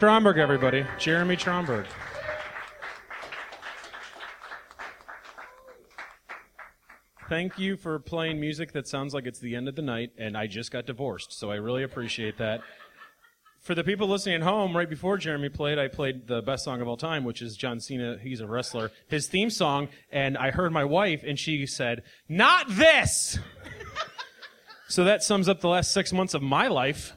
Tromberg, everybody. Jeremy Tromberg. Thank you for playing music that sounds like it's the end of the night, and I just got divorced, so I really appreciate that. For the people listening at home, right before Jeremy played, I played the best song of all time, which is John Cena, he's a wrestler, his theme song, and I heard my wife, and she said, Not this! so that sums up the last six months of my life.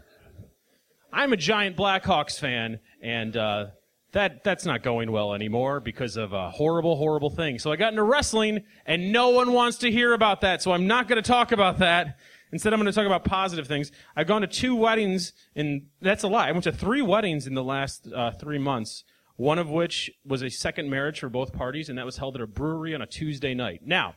I'm a giant Blackhawks fan, and uh, that that's not going well anymore because of a horrible, horrible thing. So I got into wrestling, and no one wants to hear about that. So I'm not going to talk about that. Instead, I'm going to talk about positive things. I've gone to two weddings, and that's a lie. I went to three weddings in the last uh, three months. One of which was a second marriage for both parties, and that was held at a brewery on a Tuesday night. Now,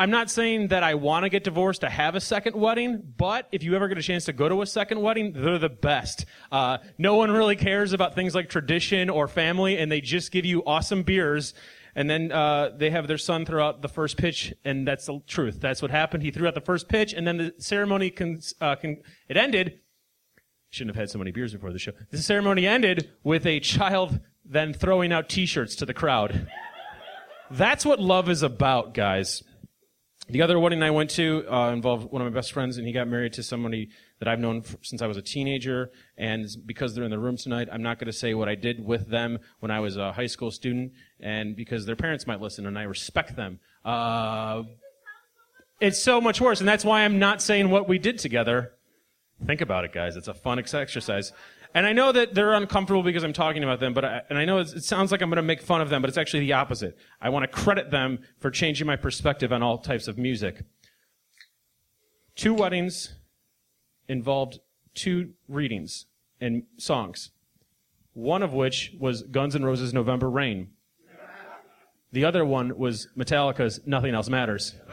I'm not saying that I want to get divorced to have a second wedding, but if you ever get a chance to go to a second wedding, they're the best. Uh, no one really cares about things like tradition or family, and they just give you awesome beers. And then uh, they have their son throw out the first pitch, and that's the truth. That's what happened. He threw out the first pitch, and then the ceremony con- uh, con- it ended. Shouldn't have had so many beers before the show. The ceremony ended with a child then throwing out T-shirts to the crowd. That's what love is about, guys. The other wedding I went to uh, involved one of my best friends, and he got married to somebody that I've known f- since I was a teenager. And because they're in the room tonight, I'm not going to say what I did with them when I was a high school student, and because their parents might listen, and I respect them. Uh, it's so much worse, and that's why I'm not saying what we did together. Think about it, guys. It's a fun exercise. And I know that they're uncomfortable because I'm talking about them, but I, and I know it sounds like I'm going to make fun of them, but it's actually the opposite. I want to credit them for changing my perspective on all types of music. Two weddings involved two readings and songs. One of which was Guns N' Roses' November Rain. The other one was Metallica's Nothing Else Matters.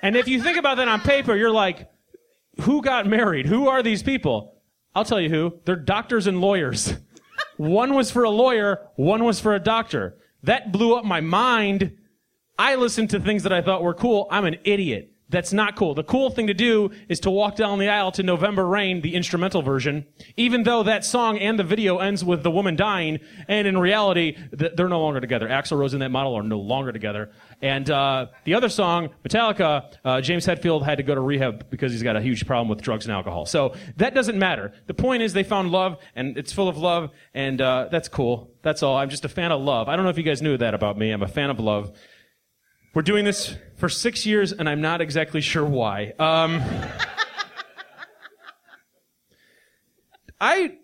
And if you think about that on paper, you're like, who got married? Who are these people? I'll tell you who. They're doctors and lawyers. one was for a lawyer, one was for a doctor. That blew up my mind. I listened to things that I thought were cool. I'm an idiot. That's not cool. The cool thing to do is to walk down the aisle to November Rain, the instrumental version, even though that song and the video ends with the woman dying, and in reality, they're no longer together. Axl Rose and that model are no longer together. And uh, the other song, Metallica, uh, James Hetfield had to go to rehab because he's got a huge problem with drugs and alcohol. So that doesn't matter. The point is they found love, and it's full of love, and uh, that's cool. That's all. I'm just a fan of love. I don't know if you guys knew that about me. I'm a fan of love. We're doing this for six years, and I'm not exactly sure why. Um, I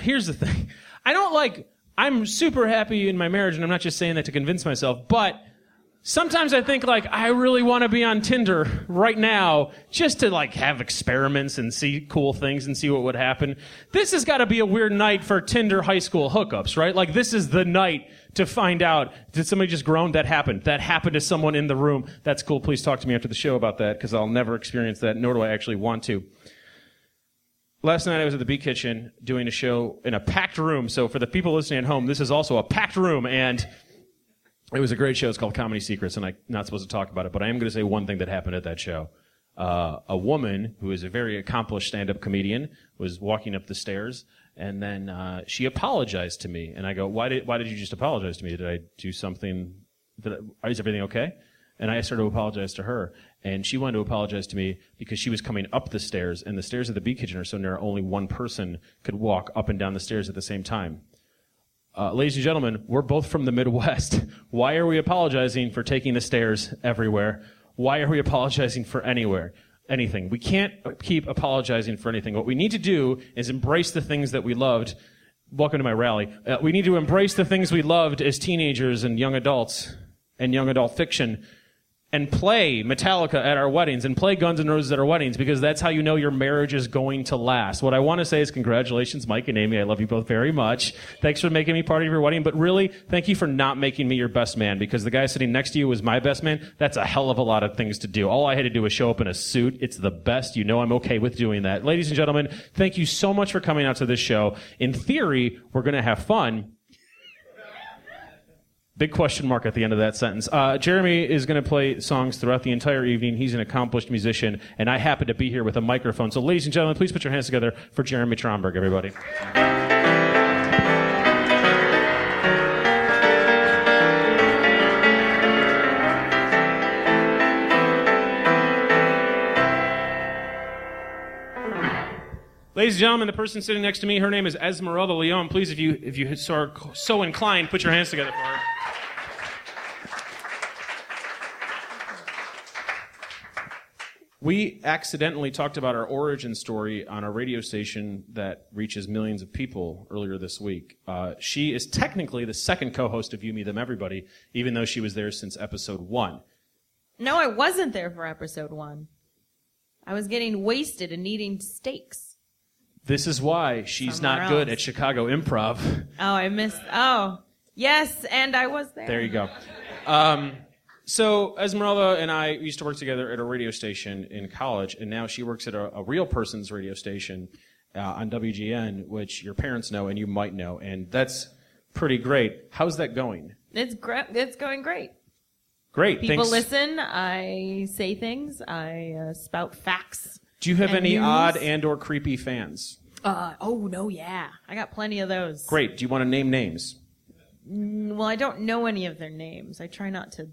here's the thing. I don't like. I'm super happy in my marriage, and I'm not just saying that to convince myself, but sometimes I think like I really want to be on Tinder right now just to like have experiments and see cool things and see what would happen. This has got to be a weird night for Tinder high school hookups, right? Like this is the night to find out did somebody just groan? That happened. That happened to someone in the room. That's cool. Please talk to me after the show about that because I'll never experience that, nor do I actually want to. Last night I was at the Beat Kitchen doing a show in a packed room. So for the people listening at home, this is also a packed room and it was a great show. It's called Comedy Secrets, and I'm not supposed to talk about it, but I am going to say one thing that happened at that show. Uh, a woman who is a very accomplished stand-up comedian was walking up the stairs, and then uh, she apologized to me. And I go, "Why did Why did you just apologize to me? Did I do something? Did I, is everything okay?" And I started to apologize to her, and she wanted to apologize to me because she was coming up the stairs, and the stairs of the Beat Kitchen are so narrow, only one person could walk up and down the stairs at the same time. Uh, ladies and gentlemen, we're both from the Midwest. Why are we apologizing for taking the stairs everywhere? Why are we apologizing for anywhere? Anything. We can't keep apologizing for anything. What we need to do is embrace the things that we loved. Welcome to my rally. Uh, we need to embrace the things we loved as teenagers and young adults and young adult fiction and play Metallica at our weddings and play Guns N' Roses at our weddings because that's how you know your marriage is going to last. What I want to say is congratulations, Mike and Amy. I love you both very much. Thanks for making me part of your wedding, but really, thank you for not making me your best man because the guy sitting next to you was my best man. That's a hell of a lot of things to do. All I had to do was show up in a suit. It's the best. You know I'm okay with doing that. Ladies and gentlemen, thank you so much for coming out to this show. In theory, we're going to have fun Big question mark at the end of that sentence. Uh, Jeremy is going to play songs throughout the entire evening. He's an accomplished musician, and I happen to be here with a microphone. So, ladies and gentlemen, please put your hands together for Jeremy Tromberg, everybody. Ladies and gentlemen, the person sitting next to me, her name is Esmeralda Leon. Please, if you if you are so inclined, put your hands together for her. We accidentally talked about our origin story on a radio station that reaches millions of people earlier this week. Uh, she is technically the second co-host of You Me Them Everybody, even though she was there since episode one. No, I wasn't there for episode one. I was getting wasted and eating steaks. This is why she's Somewhere not good at Chicago improv. Oh, I missed. Oh, yes, and I was there. There you go. Um, so Esmeralda and I used to work together at a radio station in college, and now she works at a, a real person's radio station uh, on WGN, which your parents know and you might know, and that's pretty great. How's that going? It's great. It's going great. Great. People thanks. listen. I say things. I uh, spout facts. Do you have any news. odd and or creepy fans? Uh, oh no, yeah, I got plenty of those. Great. Do you want to name names? Mm, Well, I don't know any of their names. I try not to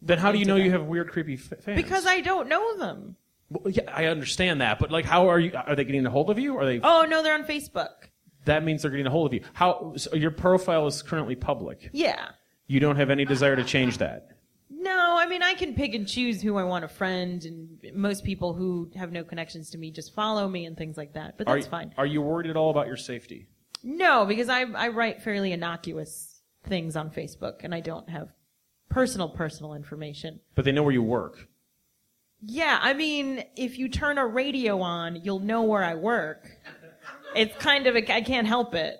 Then how do you know you have weird creepy f- fans? because I don't know them. Well, yeah, I understand that, but like, how are you? Are they getting a hold of you? Are they? Oh no, they're on Facebook. That means they're getting a hold of you. How? So your profile is currently public. Yeah. You don't have any desire to change that. No, I mean I can pick and choose who I want to friend, and most people who have no connections to me just follow me and things like that. But Are that's you, fine. Are you worried at all about your safety? No, because I I write fairly innocuous things on Facebook, and I don't have personal personal information. But they know where you work. Yeah, I mean, if you turn a radio on, you'll know where I work. It's kind of a, I can't help it.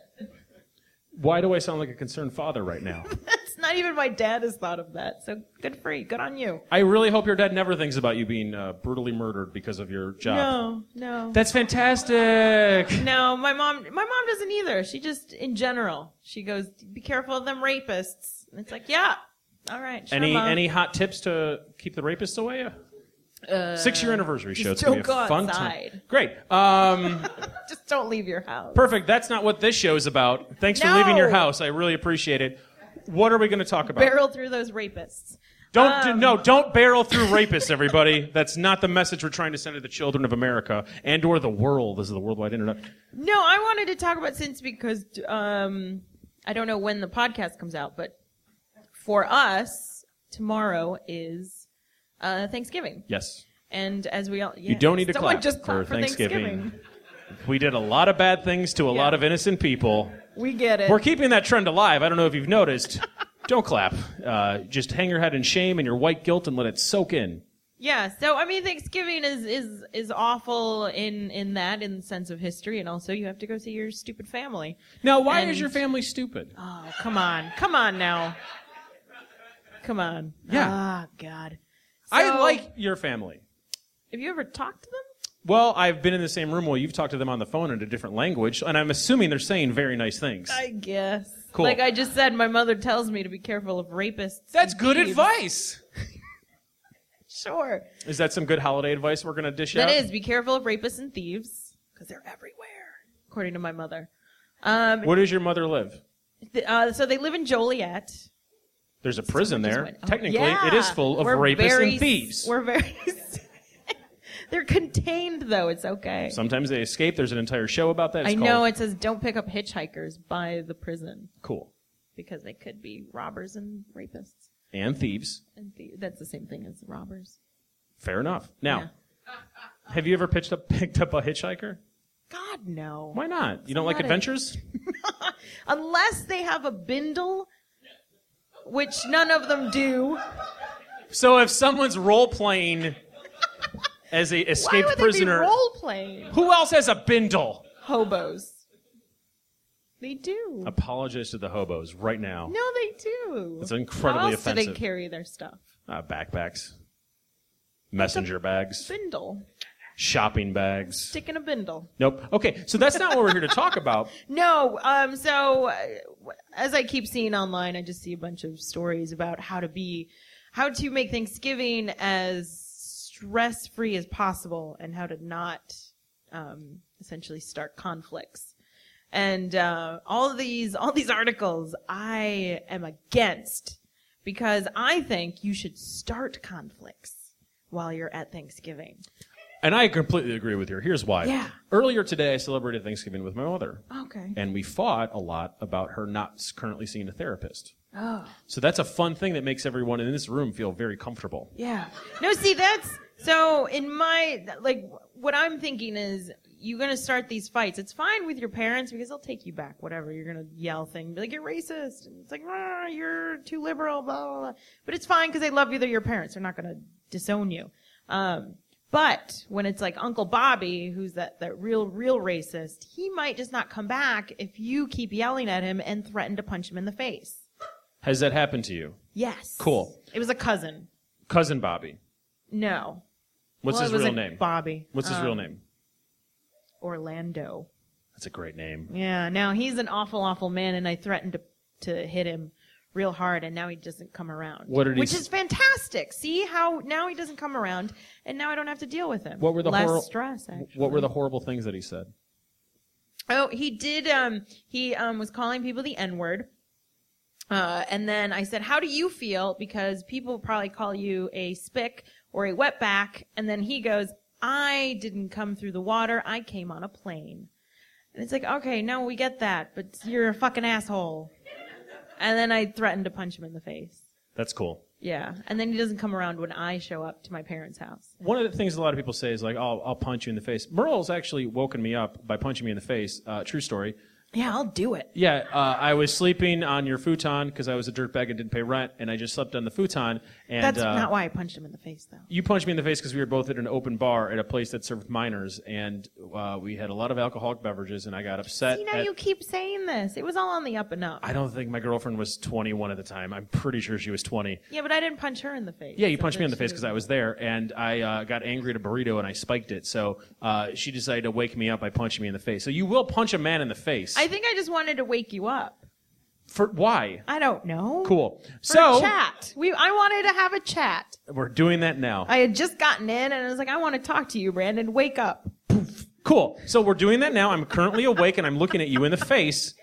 Why do I sound like a concerned father right now? That's not even my dad has thought of that. So good for you. Good on you. I really hope your dad never thinks about you being uh, brutally murdered because of your job. No, no. That's fantastic. No, my mom. My mom doesn't either. She just, in general, she goes, "Be careful of them rapists." And it's like, yeah, all right. Sure, Any Mom. any hot tips to keep the rapists away? Six year anniversary show. It's Uh, gonna be a go fun outside. time. Great. Um, Just don't leave your house. perfect. That's not what this show is about. Thanks for leaving your house. I really appreciate it. What are we going to talk about? Barrel through those rapists. Don't do- Um, no, don't barrel through rapists, everybody. That's not the message we're trying to send to the children of America and or the world. This is the worldwide internet. No, I wanted to talk about since because um, I don't know when the podcast comes out, but for us, tomorrow is uh, Thanksgiving, Yes, and as we all, you don't need to someone clap just for for Thanksgiving. Thanksgiving. we did a lot of bad things to a Yeah. lot of innocent people. We get it. We're keeping that trend alive. I don't know if you've noticed. don't clap. Uh, just hang your head in shame and your white guilt and let it soak in. Yeah, so I mean, Thanksgiving is is is awful in in that in the sense of history, and also you have to go see your stupid family. Now, why And- is your family stupid? Oh, come on, come on now, come on. Yeah. Ah, God. I So, like your family. Have you ever talked to them? Well, I've been in the same room while you've talked to them on the phone in a different language, and I'm assuming they're saying very nice things. I guess. Cool. Like I just said, my mother tells me to be careful of rapists. That's and good thieves. advice. Sure. Is that some good holiday advice we're going to dish That out? is, be careful of rapists and thieves because they're everywhere, according to my mother. Um, Where does your mother live? th- uh, so they live in Joliet. There's a prison there. went- oh, Technically, yeah. it is full of We're rapists very and thieves. We're very. they're contained though. It's okay. Sometimes they escape. There's an entire show about that. It's I know it says don't pick up hitchhikers by the prison Cool. because they could be robbers and rapists. And thieves. And thie- that's the same thing as robbers. Fair enough. Now, have you ever pitched up, picked up a hitchhiker? God no. Why not? You don't like not a- adventures? Unless they have a bindle, which none of them do. So if someone's role playing as a escaped Why would prisoner, they be role playing? who else has a bindle? Hobos. They do. Apologize to the hobos right now. No, they do. It's incredibly How else do offensive. they carry their stuff? Uh, backpacks, messenger bags. Bindle. shopping bags. Stick in a bindle. Nope. Okay, so that's not what we're here to talk about. No, um, so uh, as I keep seeing online, I just see a bunch of stories about how to be, how to make Thanksgiving as stress free as possible and how to not um, essentially start conflicts. And uh, all these, all these articles, I am against because I think you should start conflicts while you're at Thanksgiving. And I completely agree with you. Here's why. Yeah. Earlier today, I celebrated Thanksgiving with my mother. Okay. And we fought a lot about her not currently seeing a therapist. Oh. So that's a fun thing that makes everyone in this room feel very comfortable. Yeah. No, see, that's so in my like what I'm thinking is you're gonna start these fights. It's fine with your parents because they'll take you back. Whatever you're gonna yell things, be like you're racist, and it's like ah, you're too liberal, blah blah blah. But it's fine because they love you. They're your parents. They're not gonna disown you. Um, but when it's like Uncle Bobby, who's that that real real racist, he might just not come back if you keep yelling at him and threaten to punch him in the face. Has that happened to you? Yes. Cool. It was a cousin. Cousin Bobby. No. What's Well, his it was real a name? Bobby. What's his Um, real name? Orlando. That's a great name. Yeah, now he's an awful, awful man, and I threatened to to hit him real hard, and now he doesn't come around. What did he Which s- is fantastic. See how now he doesn't come around, and now I don't have to deal with him. What were the less stress? Actually. What were the horrible things that he said? Oh, he did. Um, he um was calling people the N word. Uh, and then I said, "How do you feel?" Because people probably call you a spick or a wetback. And then he goes, "I didn't come through the water. I came on a plane." And it's like, okay, no, we get that, but you're a fucking asshole. And then I threatened to punch him in the face. That's cool. Yeah. And then he doesn't come around when I show up to my parents' house. One of the things a lot of people say is like, "Oh, I'll punch you in the face." Merle's actually woken me up by punching me in the face. Uh, true story. Yeah, I'll do it. Yeah, uh, I was sleeping on your futon because I was a dirtbag and didn't pay rent, and I just slept on the futon. And That's uh, not why I punched him in the face, though. you punched me in the face because we were both at an open bar at a place that served minors, and uh, we had a lot of alcoholic beverages, and I got upset. See, now at- you keep saying this. It was all on the up and up. I don't think my girlfriend was 21 at the time. I'm pretty sure she was 20. Yeah, but I didn't punch her in the face. Yeah, you So punched me in the face because I was there, and I uh, got angry at a burrito and I spiked it. So uh, she decided to wake me up by punching me in the face. So you will punch a man in the face. I think I just wanted to wake you up. For why? I don't know. Cool. For so a chat. We I wanted to have a chat. we're doing that now. I had just gotten in and I was like, I want to talk to you, Brandon. Wake up. Cool. So we're doing that now. I'm currently awake and I'm looking at you in the face.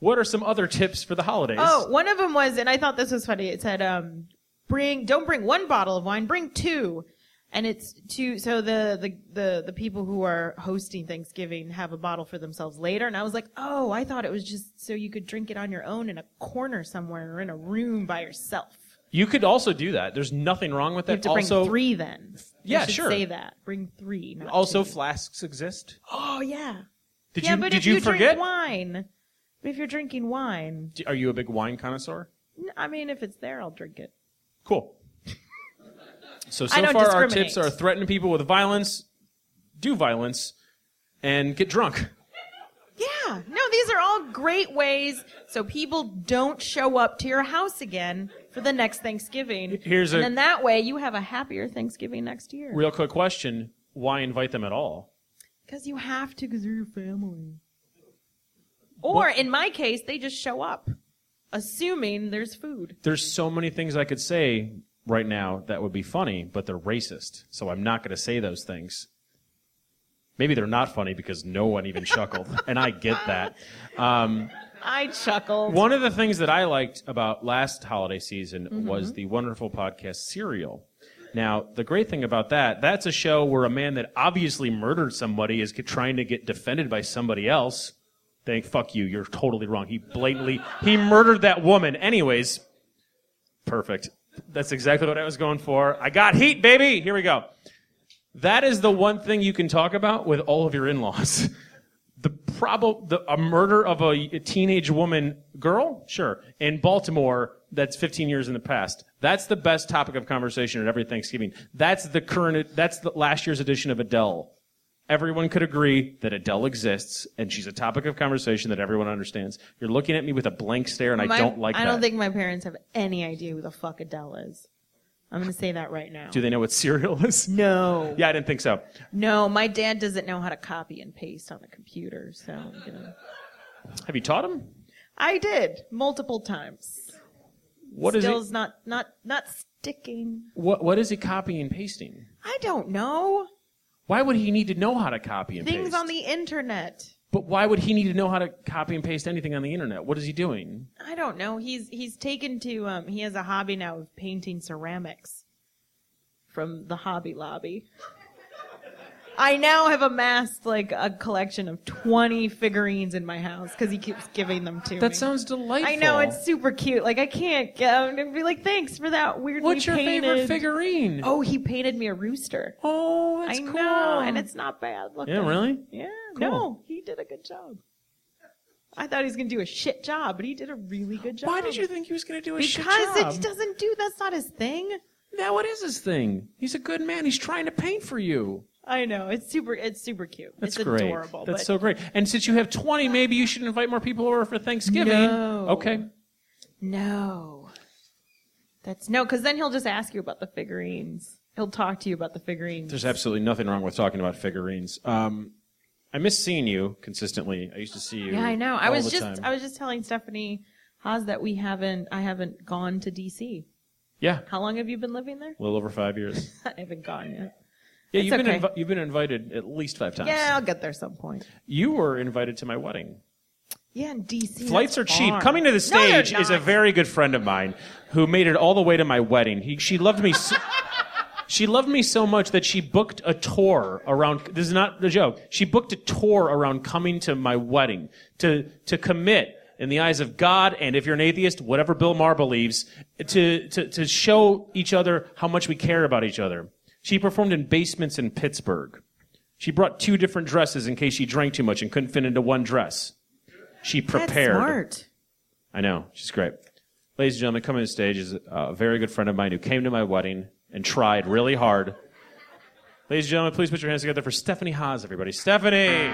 What are some other tips for the holidays? Oh, one of them was, and I thought this was funny. It said, um, bring, don't bring one bottle of wine, bring two. And it's two, so the, the, the, the people who are hosting Thanksgiving have a bottle for themselves later. And I was like, oh, I thought it was just so you could drink it on your own in a corner somewhere or in a room by yourself. You could also do that. There's nothing wrong with that. You have to bring three then. Yeah, sure. Say that. Bring three. Also two. flasks exist. Oh yeah. Did yeah, you but did if you, you forget? drink wine, but if you're drinking wine, Are you a big wine connoisseur? I mean, if it's there, I'll drink it. Cool. So so far our tips are threaten people with violence, do violence, and get drunk. Yeah. No, these are all great ways so people don't show up to your house again for the next Thanksgiving. Here's and a- then that way you have a happier Thanksgiving next year. Real quick question: Why invite them at all? Because you have to, because they're your family. Or in my case, they just show up, assuming there's food. There's so many things I could say right now that would be funny, but they're racist, so I'm not going to say those things. Maybe they're not funny because no one even chuckled, and I get that. Um, I chuckled. One of the things that I liked about last holiday season was the wonderful podcast Serial. Now, the great thing about that, that's a show where a man that obviously murdered somebody is trying to get defended by somebody else. Think, fuck you, you're totally wrong. He blatantly, he murdered that woman. Anyways, perfect. That's exactly what I was going for. I got heat, baby! Here we go. That is the one thing you can talk about with all of your in-laws. the prob- the a murder of a, a teenage woman girl sure in baltimore that's 15 years in the past that's the best topic of conversation at every thanksgiving that's the current that's the last year's edition of adele everyone could agree that adele exists and she's a topic of conversation that everyone understands you're looking at me with a blank stare and i don't like that. I that don't think my parents have any idea who the fuck Adele is. I'm going to say that right now. Do they know what Serial is? no. Yeah, I didn't think so. No, my dad doesn't know how to copy and paste on a computer, so you know. Have you taught him? I did multiple times. What is Still's it? not not not sticking. What What is he copying and pasting? I don't know. Why would he need to know how to copy and paste? Things paste? on the internet. But why would he need to know how to copy and paste anything on the internet? What is he doing? I don't know. He's he's taken to um he has a hobby now of painting ceramics from the Hobby Lobby. I now have amassed like a collection of 20 figurines in my house because he keeps giving them to me. That sounds delightful. I know it's super cute. Like I can't get out and be like, thanks for that weirdly What's your painted. favorite figurine? Oh, he painted me a rooster. Oh, that's I cool. know, and it's not bad looking. Yeah, really? Yeah, Cool. no, he did a good job. I thought he was gonna do a shit job, but he did a really good job. Why did you think he was going to do a Because shit job? Because it doesn't do. That's not his thing. Now what is his thing? He's a good man. He's trying to paint for you. I know it's super. It's super cute. That's it's great. adorable. That's but so great. And since you have 20, maybe you should invite more people over for Thanksgiving. No. Okay. no. That's no, because then he'll just ask you about the figurines. He'll talk to you about the figurines. There's absolutely nothing wrong with talking about figurines. Um, I miss seeing you consistently. I used to see you. yeah, I know. I was just. time. I was just telling Stephanie Haas that we haven't. I haven't gone to DC. yeah, How long have you been living there? a little over five years. I haven't gone yet. Yeah, It's you've been okay. invi- you've been invited at least five times. Yeah, I'll get there some point. You were invited to my wedding. Yeah, in DC. Flights are that's cheap. Coming to the No, stage is a very good friend of mine who made it all the way to my wedding. He, she loved me. So, she loved me so much that she booked a tour around. This is not a joke. She booked a tour around coming to my wedding to to commit in the eyes of God and if you're an atheist, whatever Bill Maher believes, to to to show each other how much we care about each other. She performed in basements in Pittsburgh. She brought two different dresses in case she drank too much and couldn't fit into one dress. She prepared. That's smart. I know. She's great. Ladies and gentlemen, coming to the stage is a very good friend of mine who came to my wedding and tried really hard. Ladies and gentlemen, please put your hands together for Stephanie Haas, everybody. Stephanie!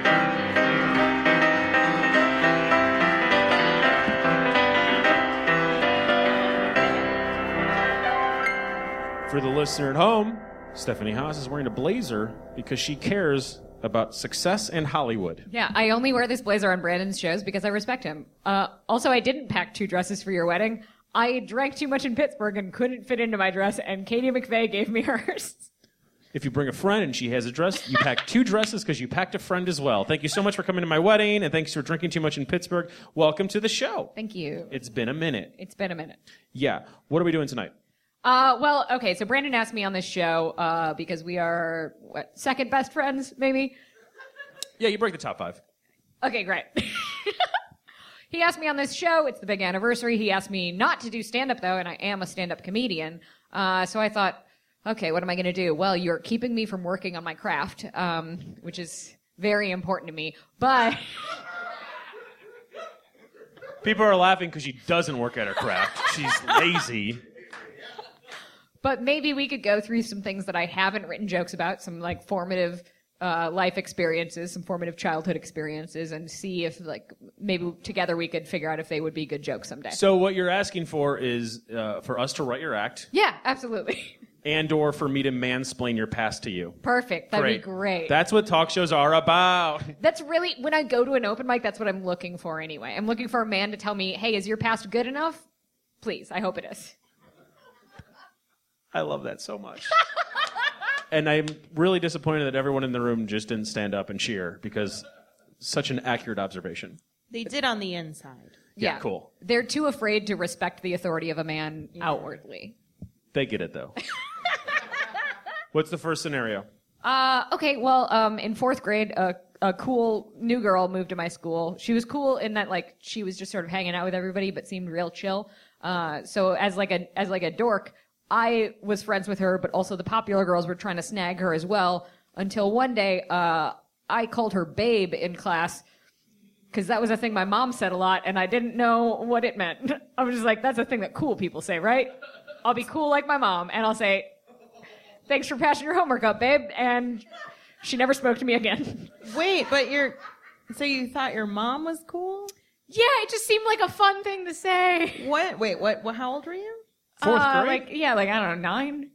For the listener at home, Stephanie Haas is wearing a blazer because she cares about success and Hollywood. Yeah, I only wear this blazer on Brandon's shows because I respect him. Uh, also, I didn't pack two dresses for your wedding. I drank too much in Pittsburgh and couldn't fit into my dress, and Katie McVeigh gave me hers. If you bring a friend and she has a dress, you pack two dresses because you packed a friend as well. Thank you so much for coming to my wedding, and thanks for drinking too much in Pittsburgh. Welcome to the show. Thank you. It's been a minute. It's been a minute. Yeah. What are we doing tonight? Uh, well, okay, so Brandon asked me on this show uh, because we are what second best friends, maybe. Yeah, you break the top five. Okay, great. he asked me on this show. It's the big anniversary. He asked me not to do stand up though, and I am a stand up comedian. Uh, so I thought, okay, what am I going to do? Well, you're keeping me from working on my craft, um, which is very important to me. But People are laughing because she doesn't work at her craft. She's lazy. But maybe we could go through some things that I haven't written jokes about, some like formative uh, life experiences, some formative childhood experiences, and see if like maybe together we could figure out if they would be good jokes someday. So what you're asking for is uh, for us to write your act, yeah, absolutely. and or for me to mansplain your past to you. Perfect. That'd be great. That's what talk shows are about. That's really when I go to an open mic. That's what I'm looking for anyway. I'm looking for a man to tell me, "Hey, is your past good enough?" Please, I hope it is. I love that so much. and I'm really disappointed that everyone in the room just didn't stand up and cheer because such an accurate observation. They did on the inside. Yeah, cool. They're too afraid to respect the authority of a man outwardly. They get it though. What's the first scenario? Uh, okay, well, um, in fourth grade, a, a cool new girl moved to my school. She was cool in that like she was just sort of hanging out with everybody, but seemed real chill. Uh, so as like a as like a dork, I was friends with her, but also the popular girls were trying to snag her as well. Until one day, uh, I called her babe in class because that was a thing my mom said a lot, and I didn't know what it meant. I was just like, that's a thing that cool people say, right? I'll be cool like my mom, and I'll say, thanks for passing your homework up, babe. And she never spoke to me again. Wait, but you're. So you thought your mom was cool? yeah, it just seemed like a fun thing to say. What? Wait, what? what how old were you? Fourth Uh, grade. Like yeah, like I don't know, nine.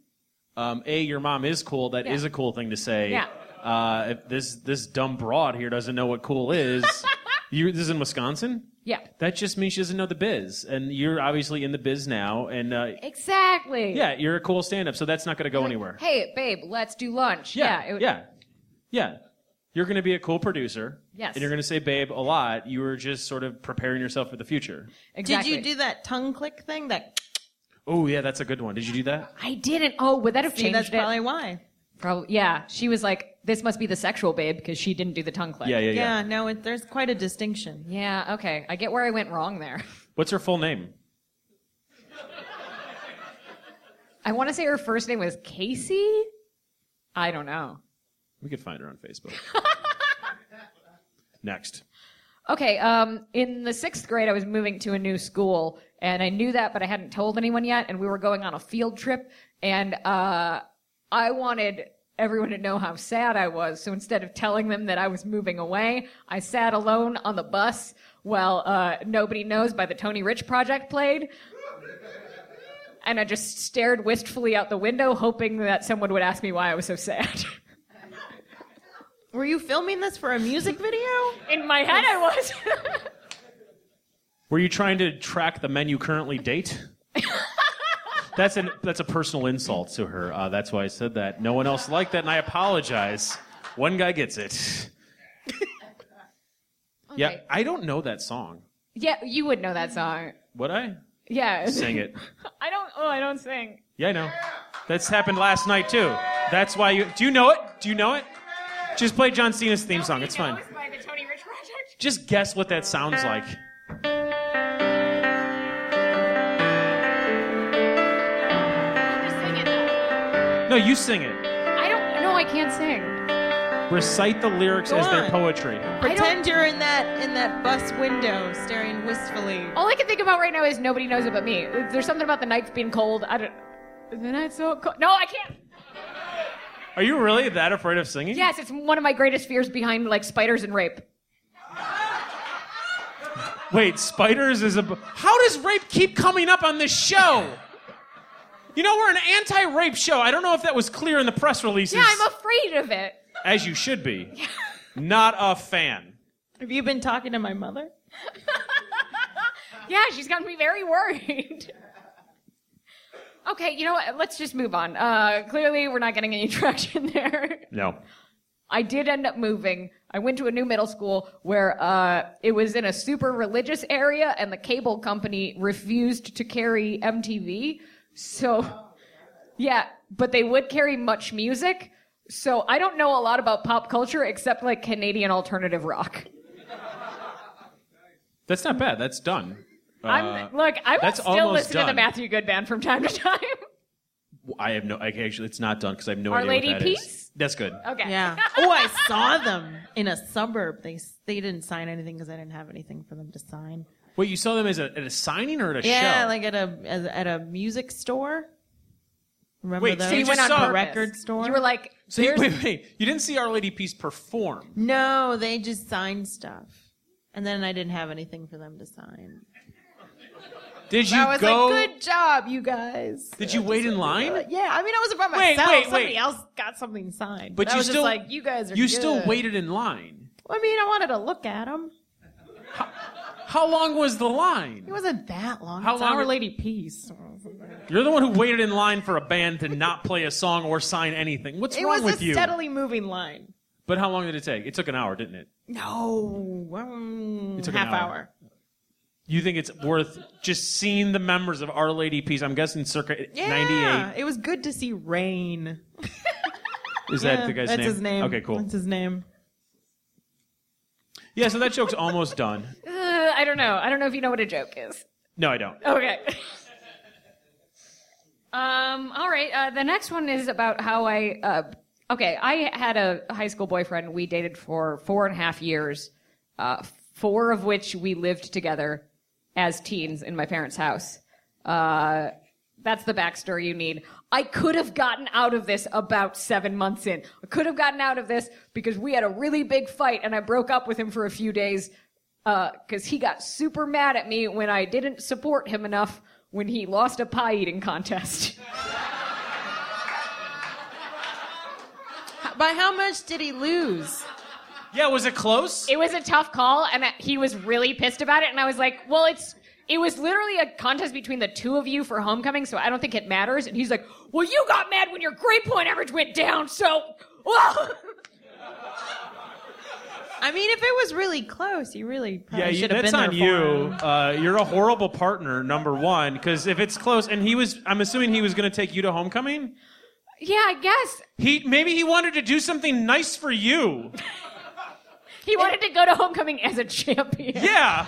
um, a, your mom is cool. That is Yeah. a cool thing to say. Yeah. Uh, if this this dumb broad here doesn't know what cool is. you this is in Wisconsin. Yeah. That just means she doesn't know the biz, and you're obviously in the biz now, and uh, Exactly. yeah, you're a cool stand-up, so that's not going to go anywhere. Hey, babe, let's do lunch. Yeah, it would- yeah, yeah. You're going to be a cool producer. Yes. And you're going to say "babe" a lot. You were just sort of preparing yourself for the future. Exactly. Did you do that tongue click thing? That Oh yeah, that's a good one. Did you do that? I didn't. Oh, would that have see, changed that's it? probably why. Probably. Yeah. She was like, "This must be the sexual babe" because she didn't do the tongue click. Yeah, yeah, Yeah, yeah. no, it, there's quite a distinction. Yeah. Okay. I get where I went wrong there. What's her full name? I want to say her first name was Casey. I don't know. We could find her on Facebook. Next. Okay, um, in the sixth grade, I was moving to a new school, and I knew that, but I hadn't told anyone yet. And we were going on a field trip, and uh, I wanted everyone to know how sad I was. So instead of telling them that I was moving away, I sat alone on the bus while uh, Nobody Knows by the Tony Rich Project played. And I just stared wistfully out the window, hoping that someone would ask me why I was so sad. Were you filming this for a music video? In my head, I was. Were you trying to track the men you currently date? that's an that's a personal insult to her. Uh, that's why I said that. No one else liked that, and I apologize. One guy gets it. Yeah, I don't know that song. yeah, you would know that song. Would I Yeah. sing it? I don't. Oh, I don't sing. Yeah, I know. That's happened last night too. That's why you. Do you know it? Do you know it? Just play John Cena's theme song. It's fine. By the Tony Rich Project. Just guess what that sounds like. No, you sing it. I don't. No, I can't sing. Recite the lyrics Go as their on. poetry. Pretend you're in that in that bus window, staring wistfully. All I can think about right now is nobody knows it but me. There's something about the nights being cold. I don't. The night's so cold. No, I can't. Are you really that afraid of singing? Yes, it's one of my greatest fears behind like spiders and rape. Wait, spiders is a. How does rape keep coming up on this show? You know, we're an anti rape show. I don't know if that was clear in the press releases. Yeah, I'm afraid of it. As you should be. Not a fan. Have you been talking to my mother? Yeah, she's got me very worried. okay, you know what? Let's just move on. Uh, clearly, we're not getting any traction there. No. I did end up moving. I went to a new middle school where uh, it was in a super religious area, and the cable company refused to carry MTV. So, yeah, but they would carry MuchMusic. So I don't know a lot about pop culture except like Canadian alternative rock. That's not bad. That's done. Uh, I'm look. I will that's still almost listen to the done. Matthew Good Band from time to time. I have no. I actually, it's not done because I have no Our idea Lady what that is. Peace? That's good. okay. Yeah. oh, I saw them in a suburb. They they didn't sign anything because I didn't have anything for them to sign. Wait, you saw them as a, at a signing or at a show? Yeah, like at a as, at a music store. Remember Wait, those? so you You went just on saw- purpose. record store? You were like, So you, "There's- wait, wait. You didn't see Our Lady Peace perform. No, they just signed stuff, and then I didn't have anything for them to sign. Did you I was go? like, "Good job, you guys." Did you wait in line? Yeah, I mean, I wasn't by Wait, myself. wait, Somebody wait. else got something signed. But I you was still just like, "You guys are." You still good." waited in line. I mean, I wanted to look at them. How long was the line? It wasn't that long. How it's long- Our Lady Peace. You're the one who waited in line for a band to not play a song or sign anything. What's It wrong was with a you? steadily moving line. But how long did it take? It took an hour, didn't it? No, um, It took an half hour. hour. You think it's worth just seeing the members of Our Lady Peace? I'm guessing circa Yeah, 98. it was good to see Raine. Is that Yeah, the guy's that's name? his name. Okay, cool. That's his name. Yeah, so that joke's almost done. I don't know. I don't know if you know what a joke is. No, I don't. Okay. um. All right. Uh, the next one is about how I. Uh, okay, I had a high school boyfriend. We dated for four and a half years, uh, four of which we lived together as teens in my parents' house. Uh, that's the backstory you need. I could have gotten out of this about seven months in. I could have gotten out of this because we had a really big fight and I broke up with him for a few days Uh, because he got super mad at me when I didn't support him enough when he lost a pie eating contest. By how much did he lose? Yeah, was it close? It was a tough call, and he was really pissed about it. And I was like, "Well, it's it was literally a contest between the two of you for homecoming, so I don't think it matters." And he's like, "Well, you got mad when your grade point average went down, so." I mean, if it was really close, you really probably yeah, you, should have that's been there on you. Uh, you're a horrible partner, number one, because if it's close, and he was, I'm assuming he was going to take you to homecoming. Yeah, I guess He maybe he wanted to do something nice for you. he wanted to go to homecoming as a champion. Yeah.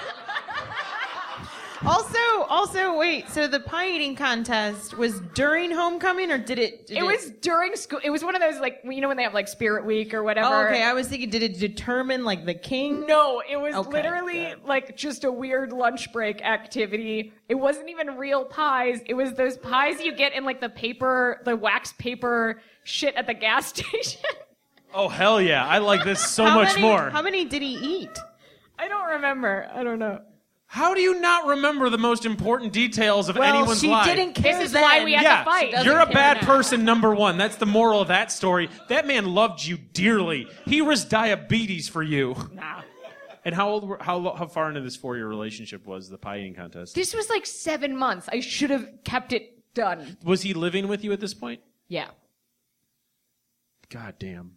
Also, also, wait. So the pie eating contest was during homecoming, or did it? did It was during school. It was one of those like you know when they have like Spirit Week or oh, whatever. Oh, okay, I was thinking, did it determine like the king? No, it was Okay, literally good. like just a weird lunch break activity. It wasn't even real pies. It was those pies you get in like the paper, the wax paper shit at the gas station. Oh hell yeah! I like this so much many, more. How many did he eat? I don't remember. I don't know. How do you not remember the most important details of Well, anyone's she life? didn't care. This is then. why we had yeah, to fight. doesn't you're a bad now. person, number one. That's the moral of that story. That man loved you dearly. He risked diabetes for you. Nah. And how old? Were, how how far into this four year relationship was the pie eating contest? This was like seven months. I should have kept it done. Was he living with you at this point? Yeah. God damn.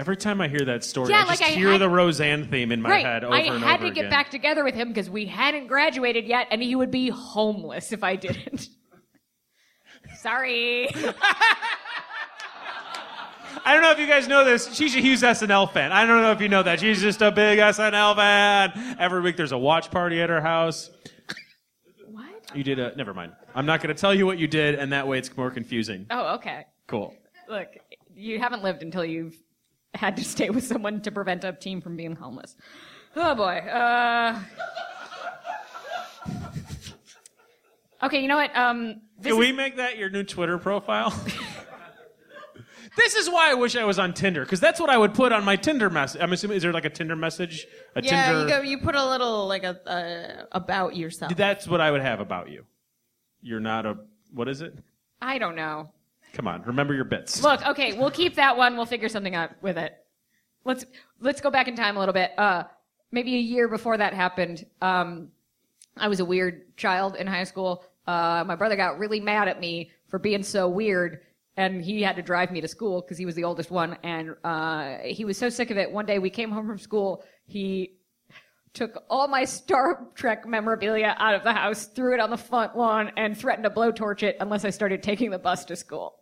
Every time I hear that story, Yeah, I just like I hear had- the Roseanne theme in my right. head over I and had over to get again. back together with him because we hadn't graduated yet, and he would be homeless if I didn't. Sorry. I don't know if you guys know this. She's a huge SNL fan. I don't know if you know that. She's just a big SNL fan. Every week there's a watch party at her house. what? You did a. Never mind. I'm not going to tell you what you did, and that way it's more confusing. Oh, okay. Cool. Look, you haven't lived until you've had to stay with someone to prevent a team from being homeless. Oh boy. Uh... Okay, you know what? Um, Can we is- make that your new Twitter profile? this is why I wish I was on Tinder, because that's what I would put on my Tinder message. I'm assuming is there like a Tinder message? A Yeah, Tinder. you go. You put a little like a uh, about yourself. That's what I would have about you. You're not a. What is it? I don't know. Come on, remember your bits. Look, okay, we'll keep that one. We'll figure something out with it. Let's let's go back in time a little bit. Uh, maybe a year before that happened, um, I was a weird child in high school. Uh, my brother got really mad at me for being so weird, and he had to drive me to school because he was the oldest one. And uh, he was so sick of it. One day we came home from school. He took all my Star Trek memorabilia out of the house, threw it on the front lawn, and threatened to blowtorch it unless I started taking the bus to school.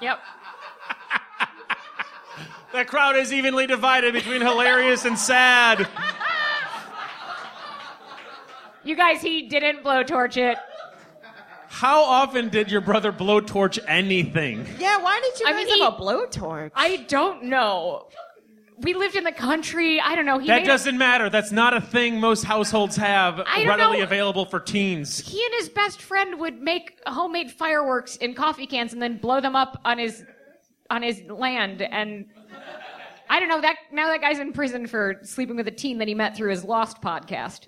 Yep. The crowd is evenly divided between hilarious and sad. You guys, he didn't blowtorch it. How often did your brother blowtorch anything? yeah, why did you I guys mean, he- have a blowtorch? I don't know. We lived in the country. I don't know. He That doesn't matter. That's not a thing most households have readily know. available for teens. he and his best friend would make homemade fireworks in coffee cans and then blow them up on his on his land and I don't know that now that guy's in prison for sleeping with a teen that he met through his Lost podcast.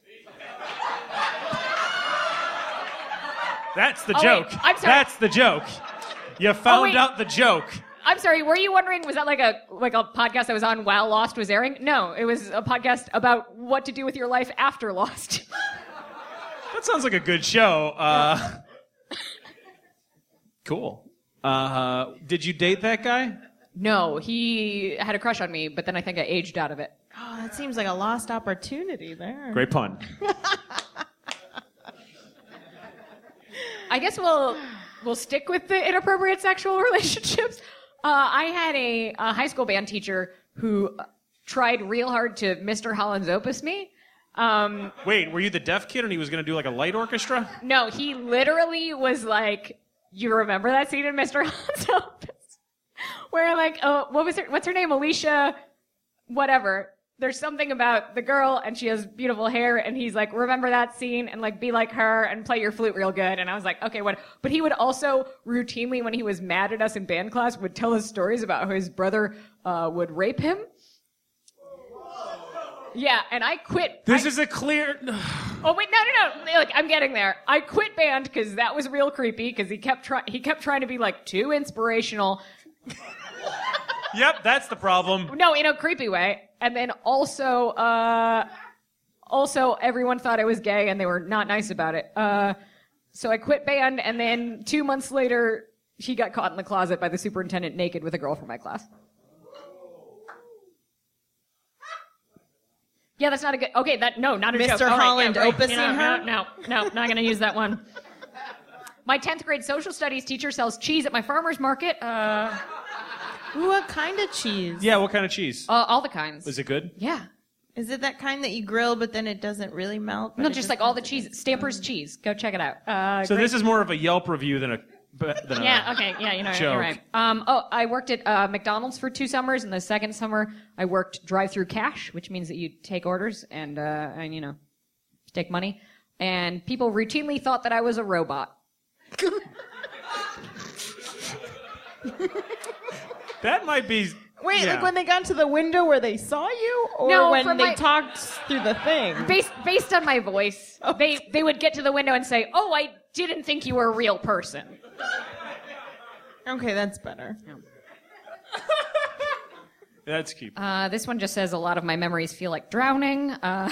That's the Oh, wait, joke. I'm sorry. That's the joke. You oh, found wait. out the joke. I'm sorry, were you wondering was that like a like a podcast that was on while Lost was airing? No, it was a podcast about what to do with your life after Lost. That sounds like a good show. Uh, cool. Uh, did you date that guy? no, he had a crush on me, but then I think I aged out of it. oh, that seems like a lost opportunity there. Great pun. I guess we'll we'll stick with the inappropriate sexual relationships. Uh, I had a, a high school band teacher who tried real hard to Mr. Holland's Opus me. Um, Wait, were you the deaf kid and he was going to do like a light orchestra? no, he literally was like, "You remember that scene in Mr. Holland's Opus, where like, oh, what was her? What's her name? Alicia, whatever." There's something about the girl and she has beautiful hair and he's like, remember that scene and like be like her and play your flute real good. And I was like, okay, what? But he would also routinely, when he was mad at us in band class, would tell us stories about how his brother uh, would rape him. Yeah, and I quit. This I- is a clear. Oh wait, no, no, no! Look, I'm getting there. I quit band because that was real creepy. Because he kept trying, he kept trying to be like too inspirational. yep, that's the problem. No, in a creepy way. And then also, uh, also everyone thought I was gay and they were not nice about it. Uh, so I quit band, and then two months later, he got caught in the closet by the superintendent naked with a girl from my class. Yeah, that's not a good. Okay, that no, not a Mr. joke. Right, yeah, Holland right. You know, her? No, no, no, not gonna use that one. My tenth grade social studies teacher sells cheese at my farmer's market. Uh, what kind of cheese? Yeah, what kind of cheese? uh, all the kinds. Is it good? Yeah. Is it that kind that you grill, but then it doesn't really melt? No, it just like all the cheese. Stampers cheese. Go check it out. Uh, So great. this is more of a Yelp review than a. Than a Yeah. Okay. Yeah. You know. Joke. You're right. Um. Oh, I worked at uh, McDonald's for two summers, and the second summer I worked drive-through cash, which means that you take orders and uh, and you know take money, and people routinely thought that I was a robot. That might be. Wait, yeah. like when they got to the window where they saw you, or No, when they my- talked through the thing? Based based on my voice, they they would get to the window and say, "Oh, I didn't think you were a real person." Okay, that's better. That's cute. Uh, this one just says a lot of my memories feel like drowning. Uh,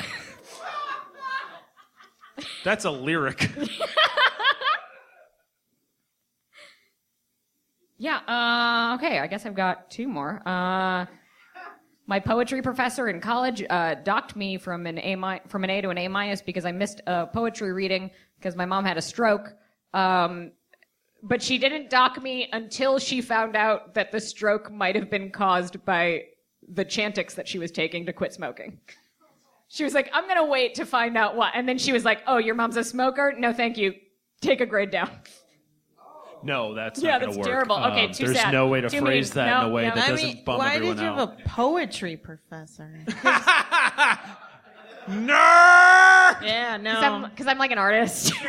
That's a lyric. Yeah. Uh, okay. I guess I've got two more. Uh, my poetry professor in college uh, docked me from an A mi- from an A to an A minus because I missed a poetry reading because my mom had a stroke. Um, but she didn't dock me until she found out that the stroke might have been caused by the Chantix that she was taking to quit smoking. She was like, "I'm gonna wait to find out what," and then she was like, "Oh, your mom's a smoker? No, thank you. Take a grade down." No, that's Yeah, not going that's to work. terrible. Okay, Um, too there's sad. no way to Too phrase mean. that in a way no. that I doesn't mean, bum why did you out. have a poetry professor? Nerd! yeah, no. Because I'm, 'cause I'm like an artist.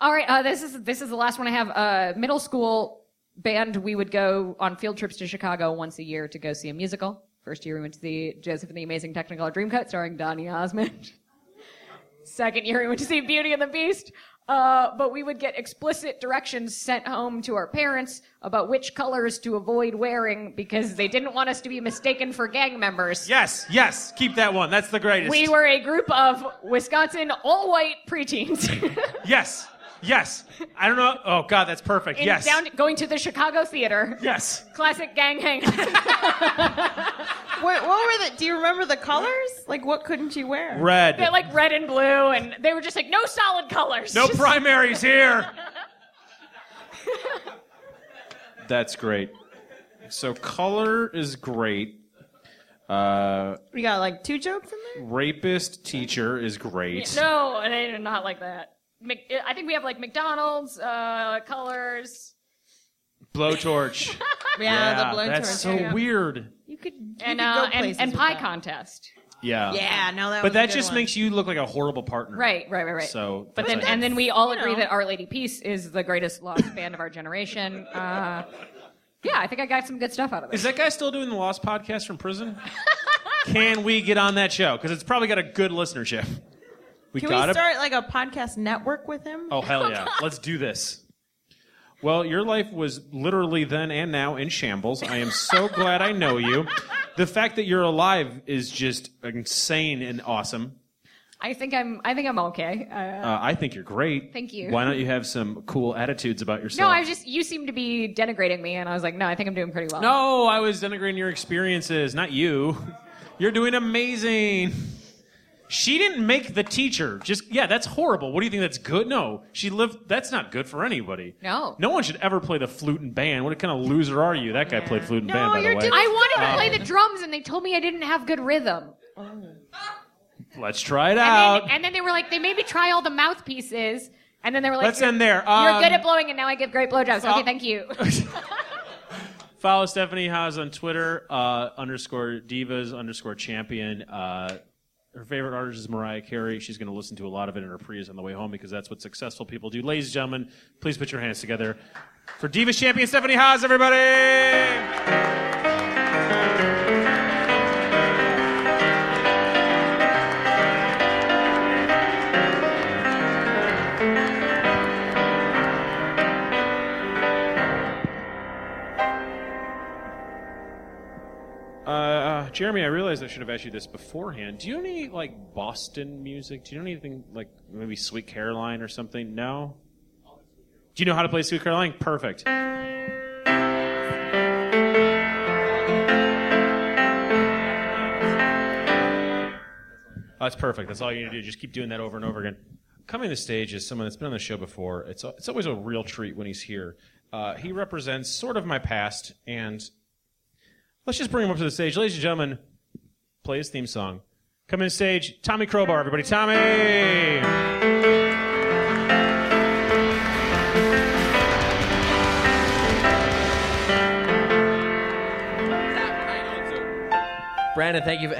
All right, uh, this is this is the last one I have. Uh, middle school band, we would go on field trips to Chicago once a year to go see a musical. First year we went to see Joseph and the Amazing Technicolor Dreamcoat, starring Donny Osmond. Second year we went to see Beauty and the Beast. Uh, but we would get explicit directions sent home to our parents about which colors to avoid wearing because they didn't want us to be mistaken for gang members. Yes, yes, keep that one. That's the greatest. We were a group of Wisconsin all white preteens. Yes, yes. I don't know. Oh, God, that's perfect. in yes. down, going to the Chicago theater. yes. Classic gang hang. Wait, what were the? Do you remember the colors? Like, what couldn't you wear? Red. They're like red and blue, and they were just like, no solid colors. no Just- primaries here. That's great. So color is great. Uh, We got like two jokes in there. rapist teacher is great. No, and I did not like that. Mc- I think we have like McDonald's, uh, colors, Blowtorch. Yeah, the blowtorch. That's so yeah. weird. You could you and, could uh, go and, places and with pie that. contest. Yeah. Yeah, no, that. But was a that good just one. makes you look like a horrible partner. Right, right, right, right. So, but then, like- and then we all agree know. that Our Lady Peace is the greatest lost band of our generation. Uh, yeah, I think I got some good stuff out of it. Is that guy still doing the Lost podcast from prison? Can we get on that show? Because it's probably got a good listenership. We Can gotta. we start like a podcast network with him? Oh hell yeah! Let's do this. Well, your life was literally then and now in shambles. I am so glad I know you. The fact that you're alive is just insane and awesome. I think I'm. I think I'm okay. Uh, Uh, I think you're great. Thank you. Why don't you have some cool attitudes about yourself? no, I was just. You seem to be denigrating me, and I was like, no, I think I'm doing pretty well. No, I was denigrating your experiences, not you. You're doing amazing. She didn't make the teacher. Just yeah, that's horrible. What do you think that's good? No, she lived. That's not good for anybody. No. No one should ever play the flute and band. What kind of loser are you? That guy played flute and No, band, by you're the way. doing- I wanted to play the drums, and they told me I didn't have good rhythm. Let's try it And out. then, and then they were like, they made me try all the mouthpieces, and then they were like, Let's "You're- end there. You're Um, good at blowing, and now I give great blowjobs. uh, okay, thank you. Follow Stephanie Haas on Twitter, uh, underscore divas underscore champion. Uh, her favorite artist is Mariah Carey. She's going to listen to a lot of it in her Prius on the way home because that's what successful people do. Ladies and gentlemen, please put your hands together for Divas champion Stephanie Haas, everybody! Jeremy, I realized I should have asked you this beforehand. Do you know any like Boston music? Do you know anything like maybe Sweet Caroline or something? No. Do you know how to play Sweet Caroline? Perfect. That's perfect. That's all you need to do. Just keep doing that over and over again. Coming to stage is someone that's been on the show before. It's it's always a real treat when he's here. Uh, he represents sort of my past, and let's just bring him up to the stage, ladies and gentlemen. Play his theme song. Come in stage, Tommy Crowbar, everybody. Tommy. Brandon, thank you,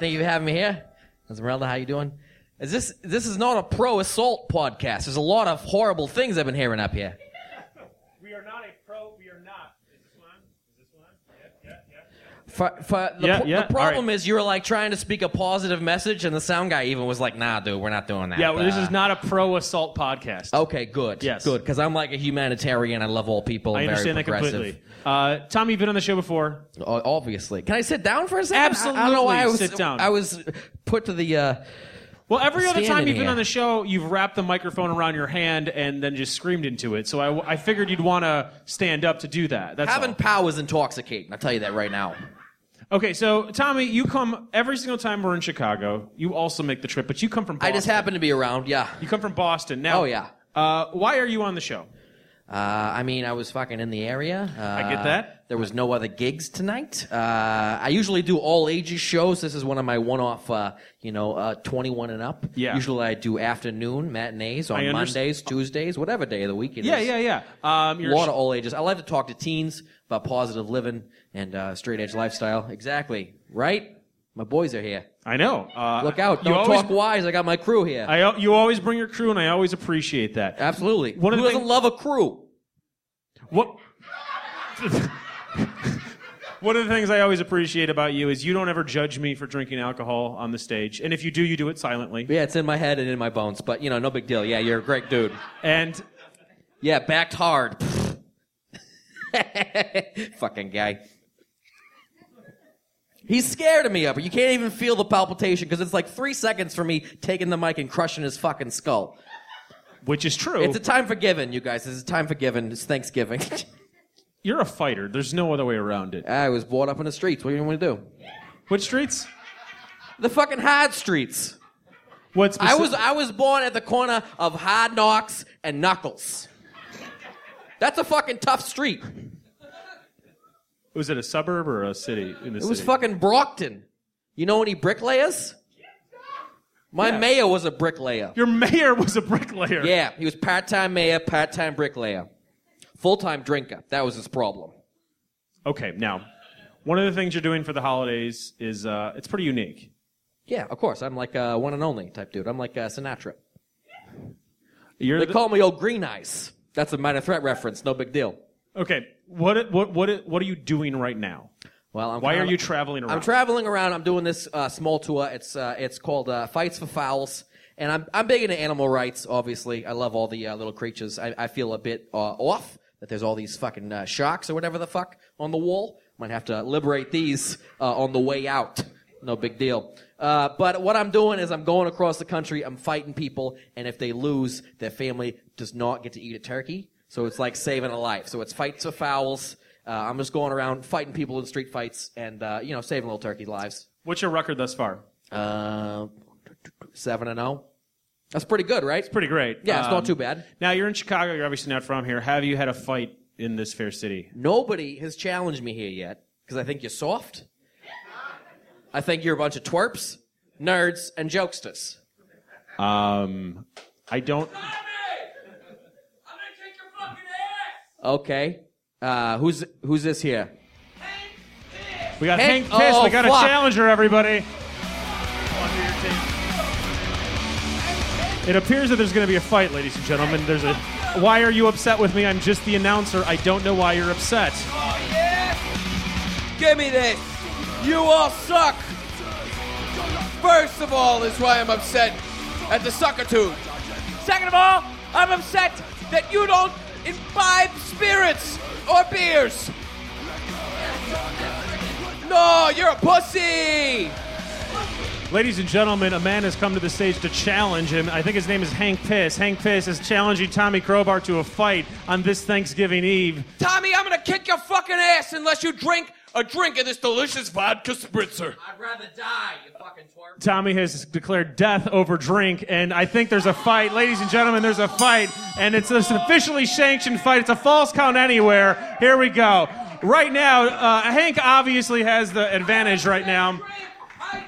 thank you for having me here. Esmeralda, how you doing? Is this this is not a pro assault podcast? There's a lot of horrible things I've been hearing up here. We are not a pro. We are not. Is this one? Is this one? Yeah, yeah, yeah. For, for the, Yeah, yeah, the problem right. is you were like trying to speak a positive message, and the sound guy even was like, "Nah, dude, we're not doing that." Yeah, well, this Uh, is not a pro assault podcast. Okay, good. Yes. good. Because I'm like a humanitarian. I love all people. I understand very that completely. Uh, Tommy, you've been on the show before. O- Obviously. Can I sit down for a second? I- I, don't know why I was. Absolutely, sit down. I was put to the. Uh, Well, every other time you've been here. on the show, you've wrapped the microphone around your hand and then just screamed into it. So I, I figured you'd want to stand up to do that. That's having all. power is intoxicating. I'll tell you that right now. Okay, so Tommy, you come every single time we're in Chicago. You also make the trip, but you come from. Boston. I just happen to be around. Yeah. You come from Boston. Now, Oh, yeah. Uh, why are you on the show? Uh, I mean, I was fucking in the area. Uh, I get that. There was no other gigs tonight. Uh, I usually do all ages shows. This is one of my one-off, uh, you know, uh, 21 and up. Yeah. Usually I do afternoon matinees on Mondays, Tuesdays, whatever day of the week it is. Yeah, yeah, yeah. Um, A lot of all ages. I like to talk to teens about positive living and uh, straight edge lifestyle. Exactly. Right? My boys are here. I know. Uh, Look out. You Don't always, talk wise. I got my crew here. I, you always bring your crew, and I always appreciate that. Absolutely. One Who doesn't thing- love a crew? What? One of the things I always appreciate about you is you don't ever judge me for drinking alcohol on the stage, and if you do, you do it silently. Yeah, it's in my head and in my bones, but you know, no big deal. Yeah, you're a great dude. And Yeah, backed hard. Fucking guy. He's scared of me up. You can't even feel the palpitation because it's like three seconds for me taking the mic and crushing his fucking skull. which is true. It's a time for giving, you guys. It's a time for giving. It's Thanksgiving. You're a fighter. There's no other way around it. I was brought up in the streets. What do you want to do? Which streets? The fucking hard streets. What's I was I was born at the corner of Hard Knocks and Knuckles. That's a fucking tough street. Was it a suburb or a city in the It was fucking Brockton. You know any bricklayers? My Yeah. mayor was a bricklayer. Your mayor was a bricklayer. Yeah, he was part-time mayor, part-time bricklayer, full-time drinker. That was his problem. Okay, now, one of the things you're doing for the holidays is uh, it's pretty unique. Yeah, of course. I'm like a one and only type dude. I'm like uh, Sinatra. You're They the- call me old Green Eyes. That's a minor threat reference. No big deal. okay. What what what what are you doing right now? Well, I'm Why are kinda- you traveling around? I'm traveling around. I'm doing this uh, small tour. It's uh, it's called uh, Fights for Fowls, and I'm I'm big into animal rights. Obviously, I love all the uh, little creatures. I, I feel a bit uh, off that there's all these fucking uh, sharks or whatever the fuck on the wall. Might have to liberate these uh, on the way out. No big deal. Uh, but what I'm doing is I'm going across the country. I'm fighting people, and if they lose, their family does not get to eat a turkey. So it's like saving a life. So it's fights of fouls. Uh, I'm just going around fighting people in street fights and uh, you know saving little turkey lives. What's your record thus far? Uh, seven and zero. That's pretty good, right? It's pretty great. Yeah, it's Um, not too bad. Now you're in Chicago. You're obviously not from here. Have you had a fight in this fair city? Nobody has challenged me here yet because I think you're soft. I think you're a bunch of twerps, nerds, and jokesters. Um, I don't. Okay. Uh, who's who's this here? We got Hank- Hank, Piss. oh, we got fuck. a challenger, everybody. It appears that there's going to be a fight, ladies and gentlemen. There's a. Why are you upset with me? I'm just the announcer. I don't know why you're upset. Give me this. You all suck. First of all, is why I'm upset at the suckitude. Second of all, I'm upset that you don't imbibe spirits or beers. No, you're a pussy. Ladies and gentlemen, a man has come to the stage to challenge him. I think his name is Hank Piss. Hank Piss is challenging Tommy Crowbar to a fight on this Thanksgiving Eve. Tommy, I'm gonna kick your fucking ass unless you drink a drink of this delicious vodka spritzer. I'd rather die, you fucking twerp. Tommy has declared death over drink, and I think there's a fight. Ladies and gentlemen, there's a fight, and it's an officially sanctioned fight. It's a false count anywhere. Here we go. Right now, uh, Hank obviously has the advantage right now. I.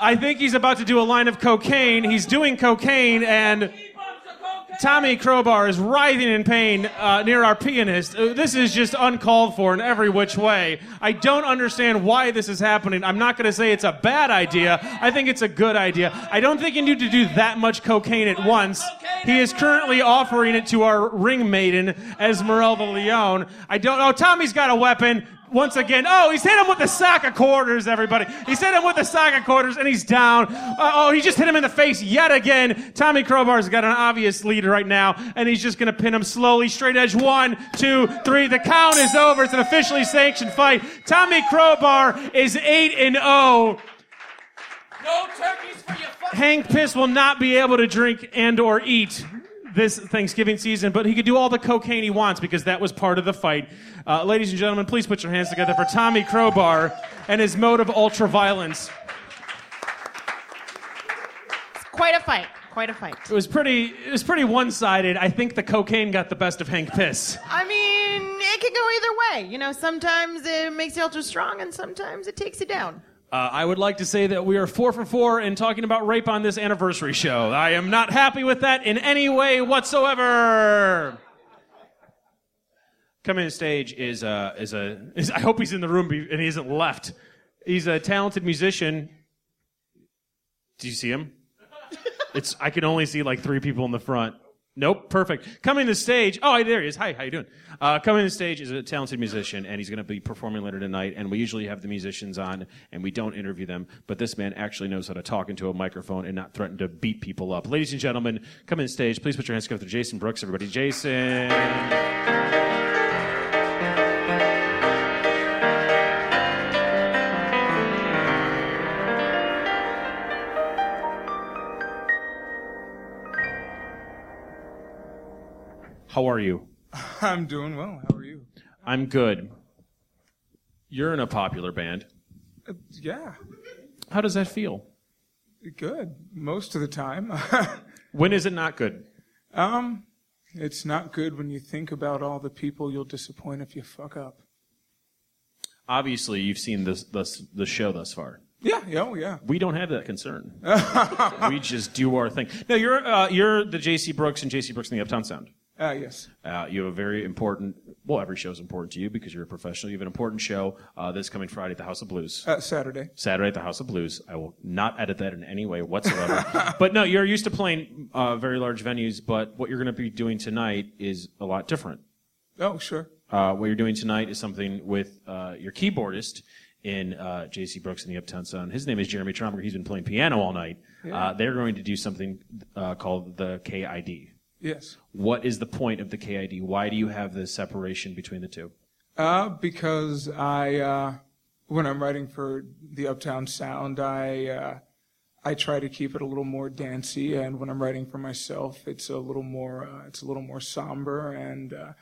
I think he's about to do a line of cocaine. He's doing cocaine, and He bumps the cocaine. Tommy Crowbar is writhing in pain uh, near our pianist. Uh, This is just uncalled for in every which way. I don't understand why this is happening. I'm not going to say it's a bad idea. I think it's a good idea. I don't think you need to do that much cocaine at once. He is currently offering it to our ring maiden, Esmeralda Leone. I don't know. Tommy's got a weapon. Once again, oh, he's hit him with the sack of quarters, everybody. He's hit him with the sack of quarters, and he's down. Uh, oh, he just hit him in the face yet again. Tommy Crowbar's got an obvious lead right now, and he's just going to pin him slowly. Straight edge, one, two, three. The count is over. It's an officially sanctioned fight. Tommy Crowbar is 8 and oh. 0. No turkeys for your fucking. Hank Piss will not be able to drink and or eat this Thanksgiving season, but he could do all the cocaine he wants because that was part of the fight. Uh, ladies and gentlemen, please put your hands together for Tommy Crowbar and his mode of ultra-violence. Quite a fight. Quite a fight. It was pretty. It was pretty one-sided. I think the cocaine got the best of Hank Piss. I mean, it can go either way. You know, sometimes it makes you ultra strong, and sometimes it takes you down. Uh, I would like to say that we are four for four in talking about rape on this anniversary show. I am not happy with that in any way whatsoever. Coming to stage is uh, is a is, I hope he's in the room and he isn't left. He's a talented musician. Do you see him? It's I can only see like three people in the front. Nope, perfect. Coming to stage. Oh, there he is. Hi, how you doing? Uh, coming to stage is a talented musician, and he's going to be performing later tonight. And we usually have the musicians on, and we don't interview them. But this man actually knows how to talk into a microphone and not threaten to beat people up. Ladies and gentlemen, coming to stage. Please put your hands together Jason Brooks. Everybody, Jason. How are you? I'm doing well. How are you? I'm good. You're in a popular band. Uh, yeah, How does that feel? good. Most of the time. When is it not good? um, it's not good when you think about all the people you'll disappoint if you fuck up. Obviously, you've seen this, this the show thus far. Yeah, yeah, oh yeah. We don't have that concern. we just do our thing. No, you're uh, you're the J.C. Brooks and J.C. Brooks and the Uptown Sound. Uh, yes. Uh, you have a very important. Well, every show is important to you because you're a professional. You have an important show uh, this coming Friday at the House of Blues. Uh, Saturday. Saturday at the House of Blues. I will not edit that in any way whatsoever. but no, you're used to playing uh, very large venues, but what you're going to be doing tonight is a lot different. Oh, sure. Uh, what you're doing tonight is something with uh, your keyboardist in uh, J.C. Brooks and the Uptown Sound. His name is Jeremy Tromberg. He's been playing piano all night. Uh, they're going to do something uh, called the KID. Yes. What is the point of the KID? Why do you have the separation between the two? Uh, because I, uh, when I'm writing for the Uptown Sound, I, uh, I try to keep it a little more dancey, and when I'm writing for myself, it's a little more, uh, it's a little more somber, and, uh,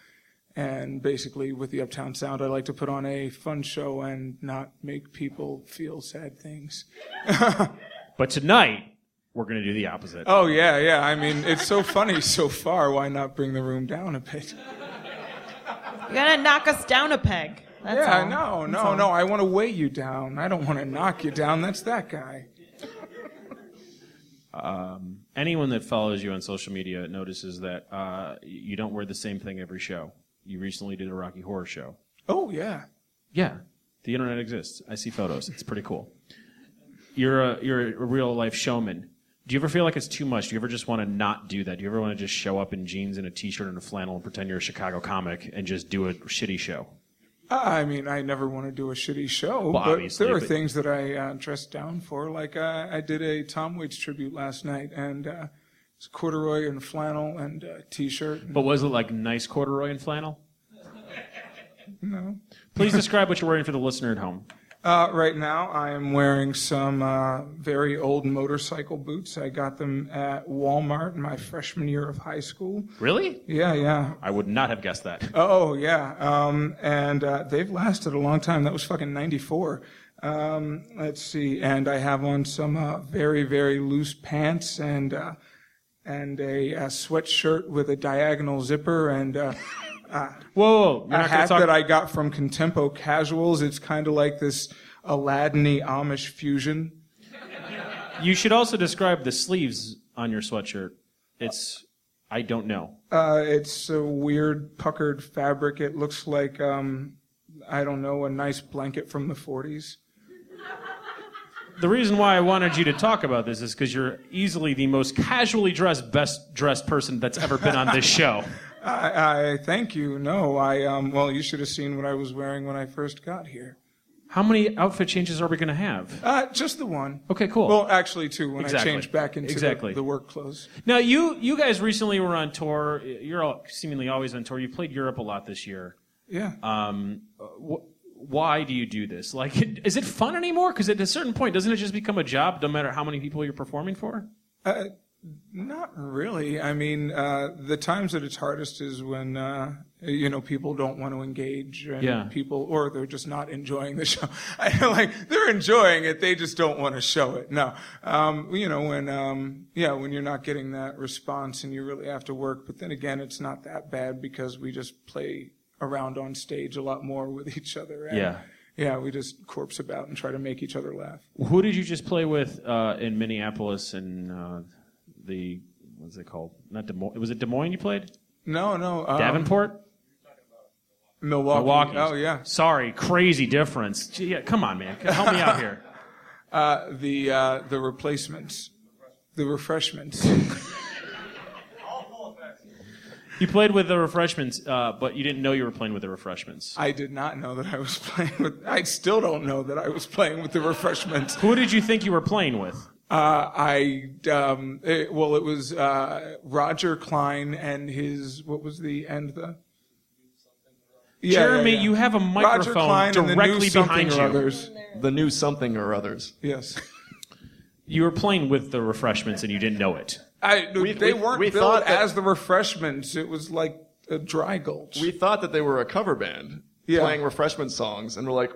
and basically with the Uptown Sound, I like to put on a fun show and not make people feel sad things. But tonight, we're going to do the opposite. Oh yeah, yeah. I mean, it's so funny so far. Why not bring the room down a bit? You gotta knock us down a peg. That's yeah, all. no, That's no, all. no. I want to weigh you down. I don't want to knock you down. That's that guy. um, Anyone that follows you on social media notices that uh, you don't wear the same thing every show. You recently did a Rocky Horror show. Oh yeah. Yeah, the internet exists. I see photos. It's pretty cool. You're a you're a real life showman. Do you ever feel like it's too much? Do you ever just want to not do that? Do you ever want to just show up in jeans and a t-shirt and a flannel and pretend you're a Chicago comic and just do a shitty show? I mean, I never want to do a shitty show, Well, but there are but- things that I uh, dress down for. Like uh, I did a Tom Waits tribute last night, and uh, it's corduroy and flannel and uh, t-shirt. But was it like nice corduroy and flannel? No. Please describe what you're wearing for the listener at home. Uh, right now, I am wearing some uh, very old motorcycle boots. I got them at Walmart in my freshman year of high school. Really? Yeah, yeah. I would not have guessed that. Oh, yeah. Um, and uh, they've lasted a long time. That was fucking 94. Um, let's see. And I have on some uh, very, very loose pants and uh, and a, a sweatshirt with a diagonal zipper and uh, Whoa, whoa, you're a hat gonna that. I got from Contempo Casuals. It's kind of like this Aladdin-y Amish fusion. You should also describe the sleeves on your sweatshirt. It's, I don't know. Uh, it's a weird puckered fabric. It looks like, um, I don't know, a nice blanket from the 40s. The reason why I wanted you to talk about this is because you're easily the most casually dressed, best dressed person that's ever been on this show. I, I thank you. No, I, um, well, you should have seen what I was wearing when I first got here. How many outfit changes are we going to have? Uh, just the one. Okay, cool. Well, actually, two when Exactly. I changed back into the- Exactly. the, work clothes. Now, you you guys recently were on tour. You're all, seemingly always on tour. You played Europe a lot this year. Yeah. Um, wh- why do you do this? Like, is it fun anymore? Because at a certain point, doesn't it just become a job, no matter how many people you're performing for? Uh, not really. I mean, uh, the times that it's hardest is when uh, you know people don't want to engage, and Yeah. people, or they're just not enjoying the show. Like they're enjoying it, they just don't want to show it. No, um, you know when um, yeah, when you're not getting that response and you really have to work. But then again, it's not that bad because we just play around on stage a lot more with each other. And, Yeah. Yeah, we just corpse about and try to make each other laugh. Who did you just play with uh, in Minneapolis and uh, the what's it called? Not Des Moines. Was it Des Moines you played? No, no. Um, Davenport. Milwaukee. Milwaukee. Oh yeah. Sorry, crazy difference. Gee, yeah, come on, man. Help me out here. Uh, the uh, the replacements, the refreshments. You played with the refreshments, uh, but you didn't know you were playing with the refreshments. I did not know that I was playing with. I still don't know that I was playing with the refreshments. Who did you think you were playing with? Uh, I um, it- well, it was uh, Roger Clyne and his what was the end the. Yeah, Jeremy, yeah, yeah. you have a microphone Clyne and the directly behind or you. Others. The new something or others. Yes, You were playing with the refreshments and you didn't know it. I, We- they we- weren't we billed thought that- as the refreshments. It was like a dry gulch. We thought that they were a cover band Yeah. playing refreshment songs, and we're like,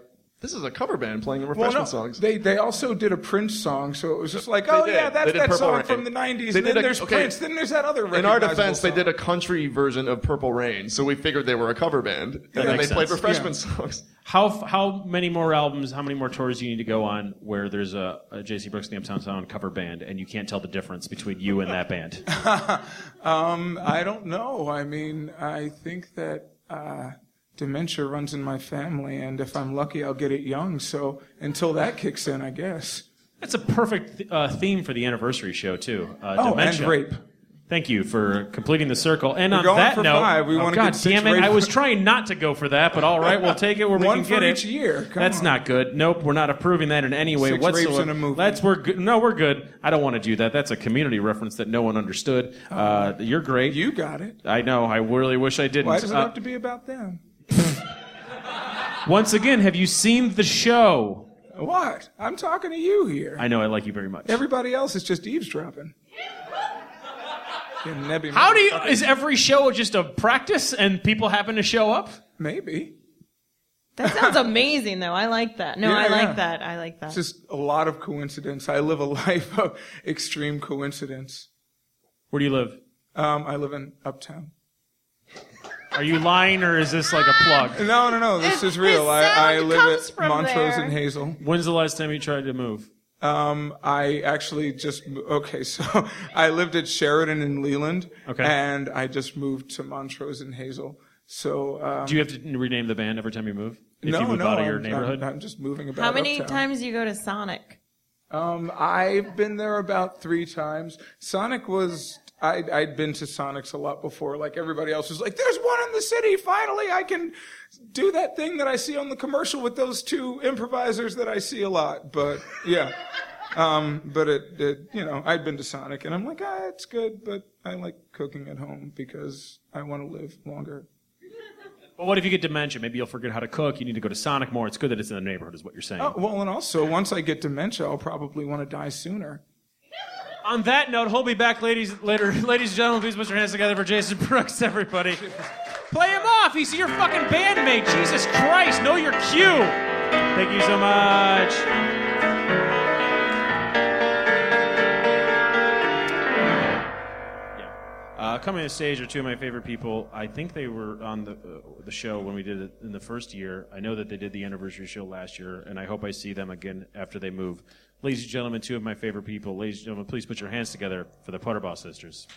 this is a cover band playing the refreshment no, songs. They they also did a Prince song, so it was just like, oh yeah, that's that Purple song Rain. from the '90s. They and then a- there's okay. Prince. Then there's that other. In our recognizable defense, they did a country version of Purple Rain, so we figured they were a cover band, and then they makes played sense. refreshment songs. How how many more albums, how many more tours do you need to go on where there's a, a JC Brooks and the Uptown Sound cover band and you can't tell the difference between you and that band? Um, I don't know. I mean, I think that uh, dementia runs in my family, and if I'm lucky, I'll get it young. So until that kicks in, I guess. That's a perfect uh, theme for the anniversary show too. Uh, Oh, dementia. and rape. Thank you for completing the circle. And on going that note, five. We oh, God get damn it! rape- I was trying not to go for that, but all right, we'll take it where we One can for each year. Come That's on. not good. Nope, we're not approving that in any way Six rapes in a movie. That's we're good. No, we're good. I don't want to do that. That's a community reference that no one understood. Uh, you're great. You got it. I know. I really wish I didn't. Why does it Uh, have to be about them? once again, have you seen the show? What? I'm talking to you here. I know. I like you very much. Everybody else is just eavesdropping. You nebby How do you? Is every show just a practice and people happen to show up? Maybe. That sounds amazing, though. I like that. No, Yeah, I like yeah. that. I like that. It's just a lot of coincidence. I live a life of extreme coincidence. Where do you live? Um, I live in Uptown. Are you lying or is this like a plug? No, no, no. This is real. I, I live at Montrose there. and Hazel. When's the last time you tried to move? Um, I actually just okay. So I lived at Sheridan and Leland, Okay. and I just moved to Montrose and Hazel. So um, Do you have to rename the band every time you move? If no, you move no, out of your I'm, neighborhood? I'm, I'm just moving about. How many uptown. times do you go to Sonic? Um, I've been there about three times. Sonic was. I'd, I'd been to Sonics a lot before. Like everybody else was like, "There's one in the city. Finally, I can do that thing that I see on the commercial with those two improvisers that I see a lot." But yeah, um, but it, it, you know, I'd been to Sonic, and I'm like, ah, it's good, but I like cooking at home because I want to live longer. Well, what if you get dementia? Maybe you'll forget how to cook. You need to go to Sonic more. It's good that it's in the neighborhood, is what you're saying. Oh, well, and also, once I get dementia, I'll probably want to die sooner. On that note, he'll be back, ladies, later. Ladies and gentlemen, please put your hands together for Jason Brooks, everybody. Play him off. He's your fucking bandmate. Jesus Christ, know your cue. Thank you so much. Yeah. Uh, coming to stage are two of my favorite people. I think they were on the uh, the show when we did it in the first year. I know that they did the anniversary show last year, and I hope I see them again after they move. Ladies and gentlemen, two of my favorite people. Ladies and gentlemen, please put your hands together for the Puterbaugh sisters.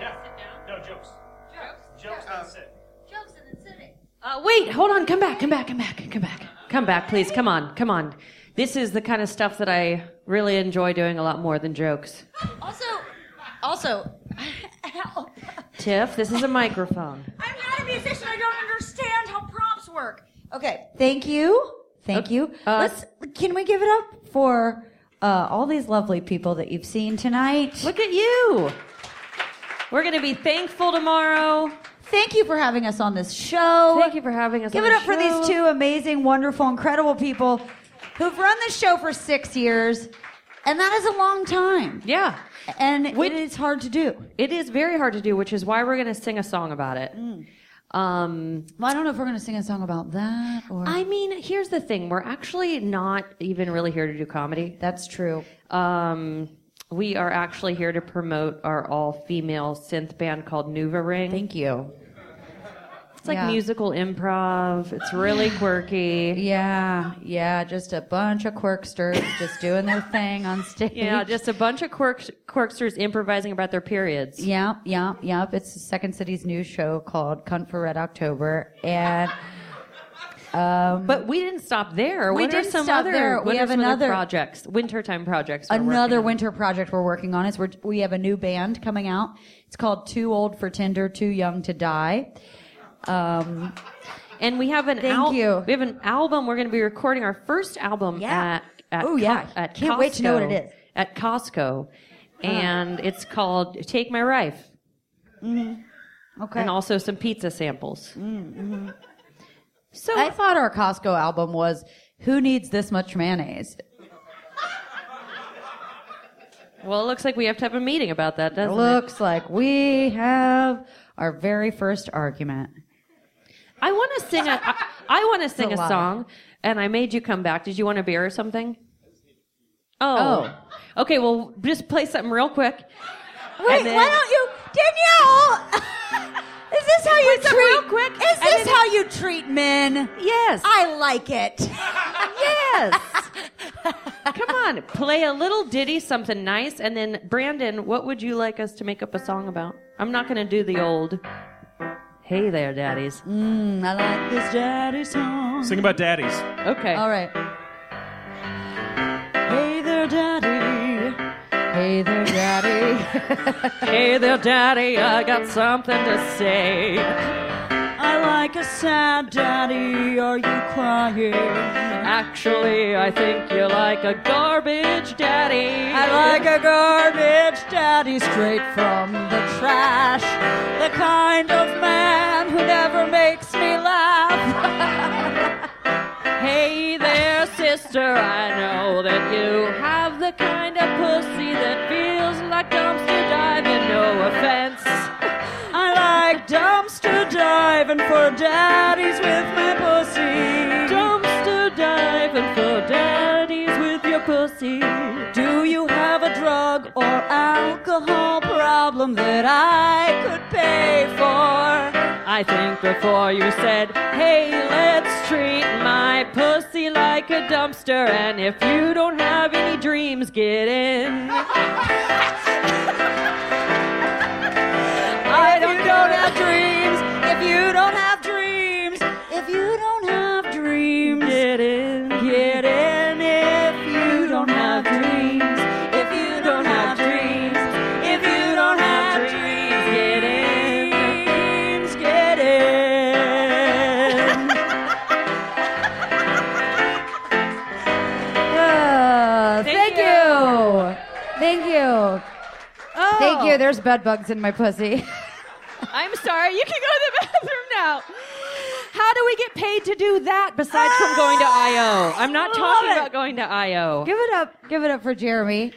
Yeah. No jokes. Jokes. That's it. Uh, wait, hold on. Come back. Come back. Come back. Come back. Come back, please. Come on. Come on. This is the kind of stuff that I really enjoy doing a lot more than jokes. Also, also, help. Tiff, this is a microphone. I'm not a musician. I don't understand how props work. Okay, thank you. Thank Okay, you. uh, Let's. Can we give it up for uh, all these lovely people that you've seen tonight? Look at you. We're going to be thankful tomorrow. Thank you for having us on this show. Thank you for having us Give it up for these two amazing, wonderful, incredible people who've run this show for six years, and that is a long time. Yeah. And Which- it is hard to do. It is very hard to do, which is why we're going to sing a song about it. Um, Well, I don't know if we're going to sing a song about that or. I mean, here's the thing. We're actually not even really here to do comedy. That's true. Um, we are actually here to promote our all-female synth band called Nuva Ring. Thank you. It's like Yeah. musical improv. It's really quirky. Yeah, yeah, just a bunch of quirksters just doing their thing on stage. Yeah, just a bunch of quirk- quirksters improvising about their periods. Yep, yep, yep. It's Second City's new show called Cunt for Red October, and um, But we didn't stop there. We what didn't some other, there. We have another- projects, wintertime projects. another winter project we're working on is we're, we have a new band coming out. It's called Too Old for Tinder, Too Young to Die. Um, And we have an Thank al- you. We have an album. We're going to be recording our first album Yeah. at at Oh, yeah. at Can't wait to know what it is At Costco, uh-huh. and it's called "Take My Rife," mm-hmm. okay. and also some pizza samples. Mm, mm-hmm. So I thought our Costco album was "Who Needs This Much Mayonnaise." well, it looks like we have to have a meeting about that, doesn't it? Looks like we have our very first argument. I want to sing a. I, I want to sing a a, song, and I made you come back. Did you want a beer or something? Oh. Okay. Well, just play something real quick. Wait, then- why don't you, Danielle? Is this how you treat? real quick, Is this how you treat men? Yes. I like it. Yes. Come on, play a little ditty, something nice, and then Brandon, what would you like us to make up a song about? I'm not going to do the old. Hey there, daddies. Mm, I like this daddy song. Sing about daddies. Okay. All right. Hey there, daddy. Hey there, daddy. Hey there, daddy. I got something to say. Like a sad daddy. Are you crying? Actually, I think you're like a garbage daddy. I like a garbage daddy straight from the trash. The kind of man who never makes me laugh. Hey there, sister, I know that you have the kind of pussy that feels like dumpster diving, no offense. Like dumpster diving for daddies with my pussy. Dumpster diving for daddies with your pussy. Do you have a drug or alcohol problem that I could pay for? I think before you said, hey, let's treat my pussy like a dumpster, and if you don't have any dreams, get in. I don't, don't have dreams. If you don't have dreams, if you don't have dreams, Get in. get in. If you don't have dreams, if you don't have dreams, if you don't have dreams, Get in. get in. Ah, Thank you. thank you. you. you. There's bed bugs in my pussy. Sorry. You can go to the bathroom now. How do we get paid to do that besides from going to IO? I'm not talking it. about going to IO. Give it up. Give it up for Jeremy.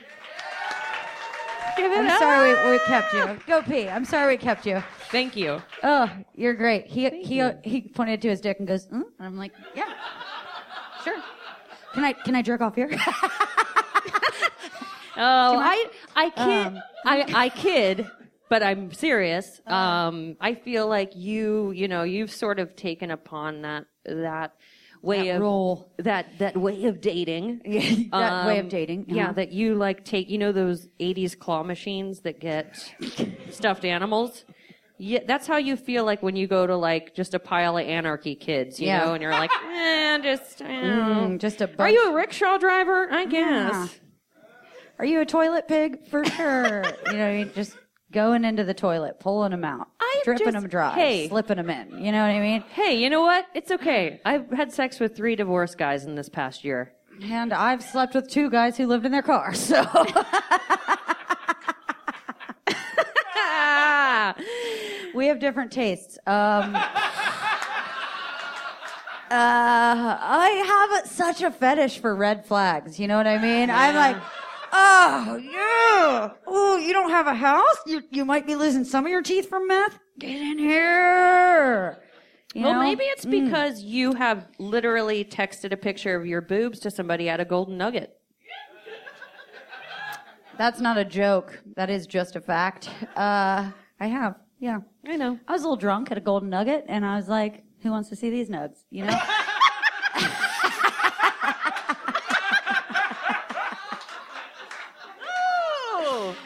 Give it I'm up. sorry we, we kept you. Go pee. I'm sorry we kept you. Thank you. Oh, you're great. He he he pointed to his dick and goes, mm? and I'm like, yeah, sure. Can I can I jerk off here? Oh, I I kid Um, I I kid, but I'm serious. Um, I feel like you you know you've sort of taken upon that that way That of role. that that way of dating. that way of Um, dating. Yeah, uh-huh. that you like take you know those '80s claw machines that get stuffed animals. Yeah, that's how you feel like when you go to like just a pile of anarchy kids, you Yeah. know, and you're like, eh, just. Know. Mm, just a Are you a rickshaw driver? I guess. Yeah. Are you a toilet pig? For sure. you know, you just going into the toilet, pulling them out, I dripping just- them dry, hey. slipping them in. You know what I mean? Hey, you know what? It's okay. I've had sex with three divorced guys in this past year. And I've slept with two guys who lived in their car. So we have different tastes. Um, uh, I have such a fetish for red flags. You know what I mean? I'm like, oh yeah, oh you don't have a house? You you might be losing some of your teeth from meth. Get in here. You well, know? maybe it's because you have literally texted a picture of your boobs to somebody at a golden nugget. That's not a joke. That is just a fact. Uh, I have. Yeah. I know. I was a little drunk at a Golden Nugget, and I was like, "Who wants to see these nugs?" You know.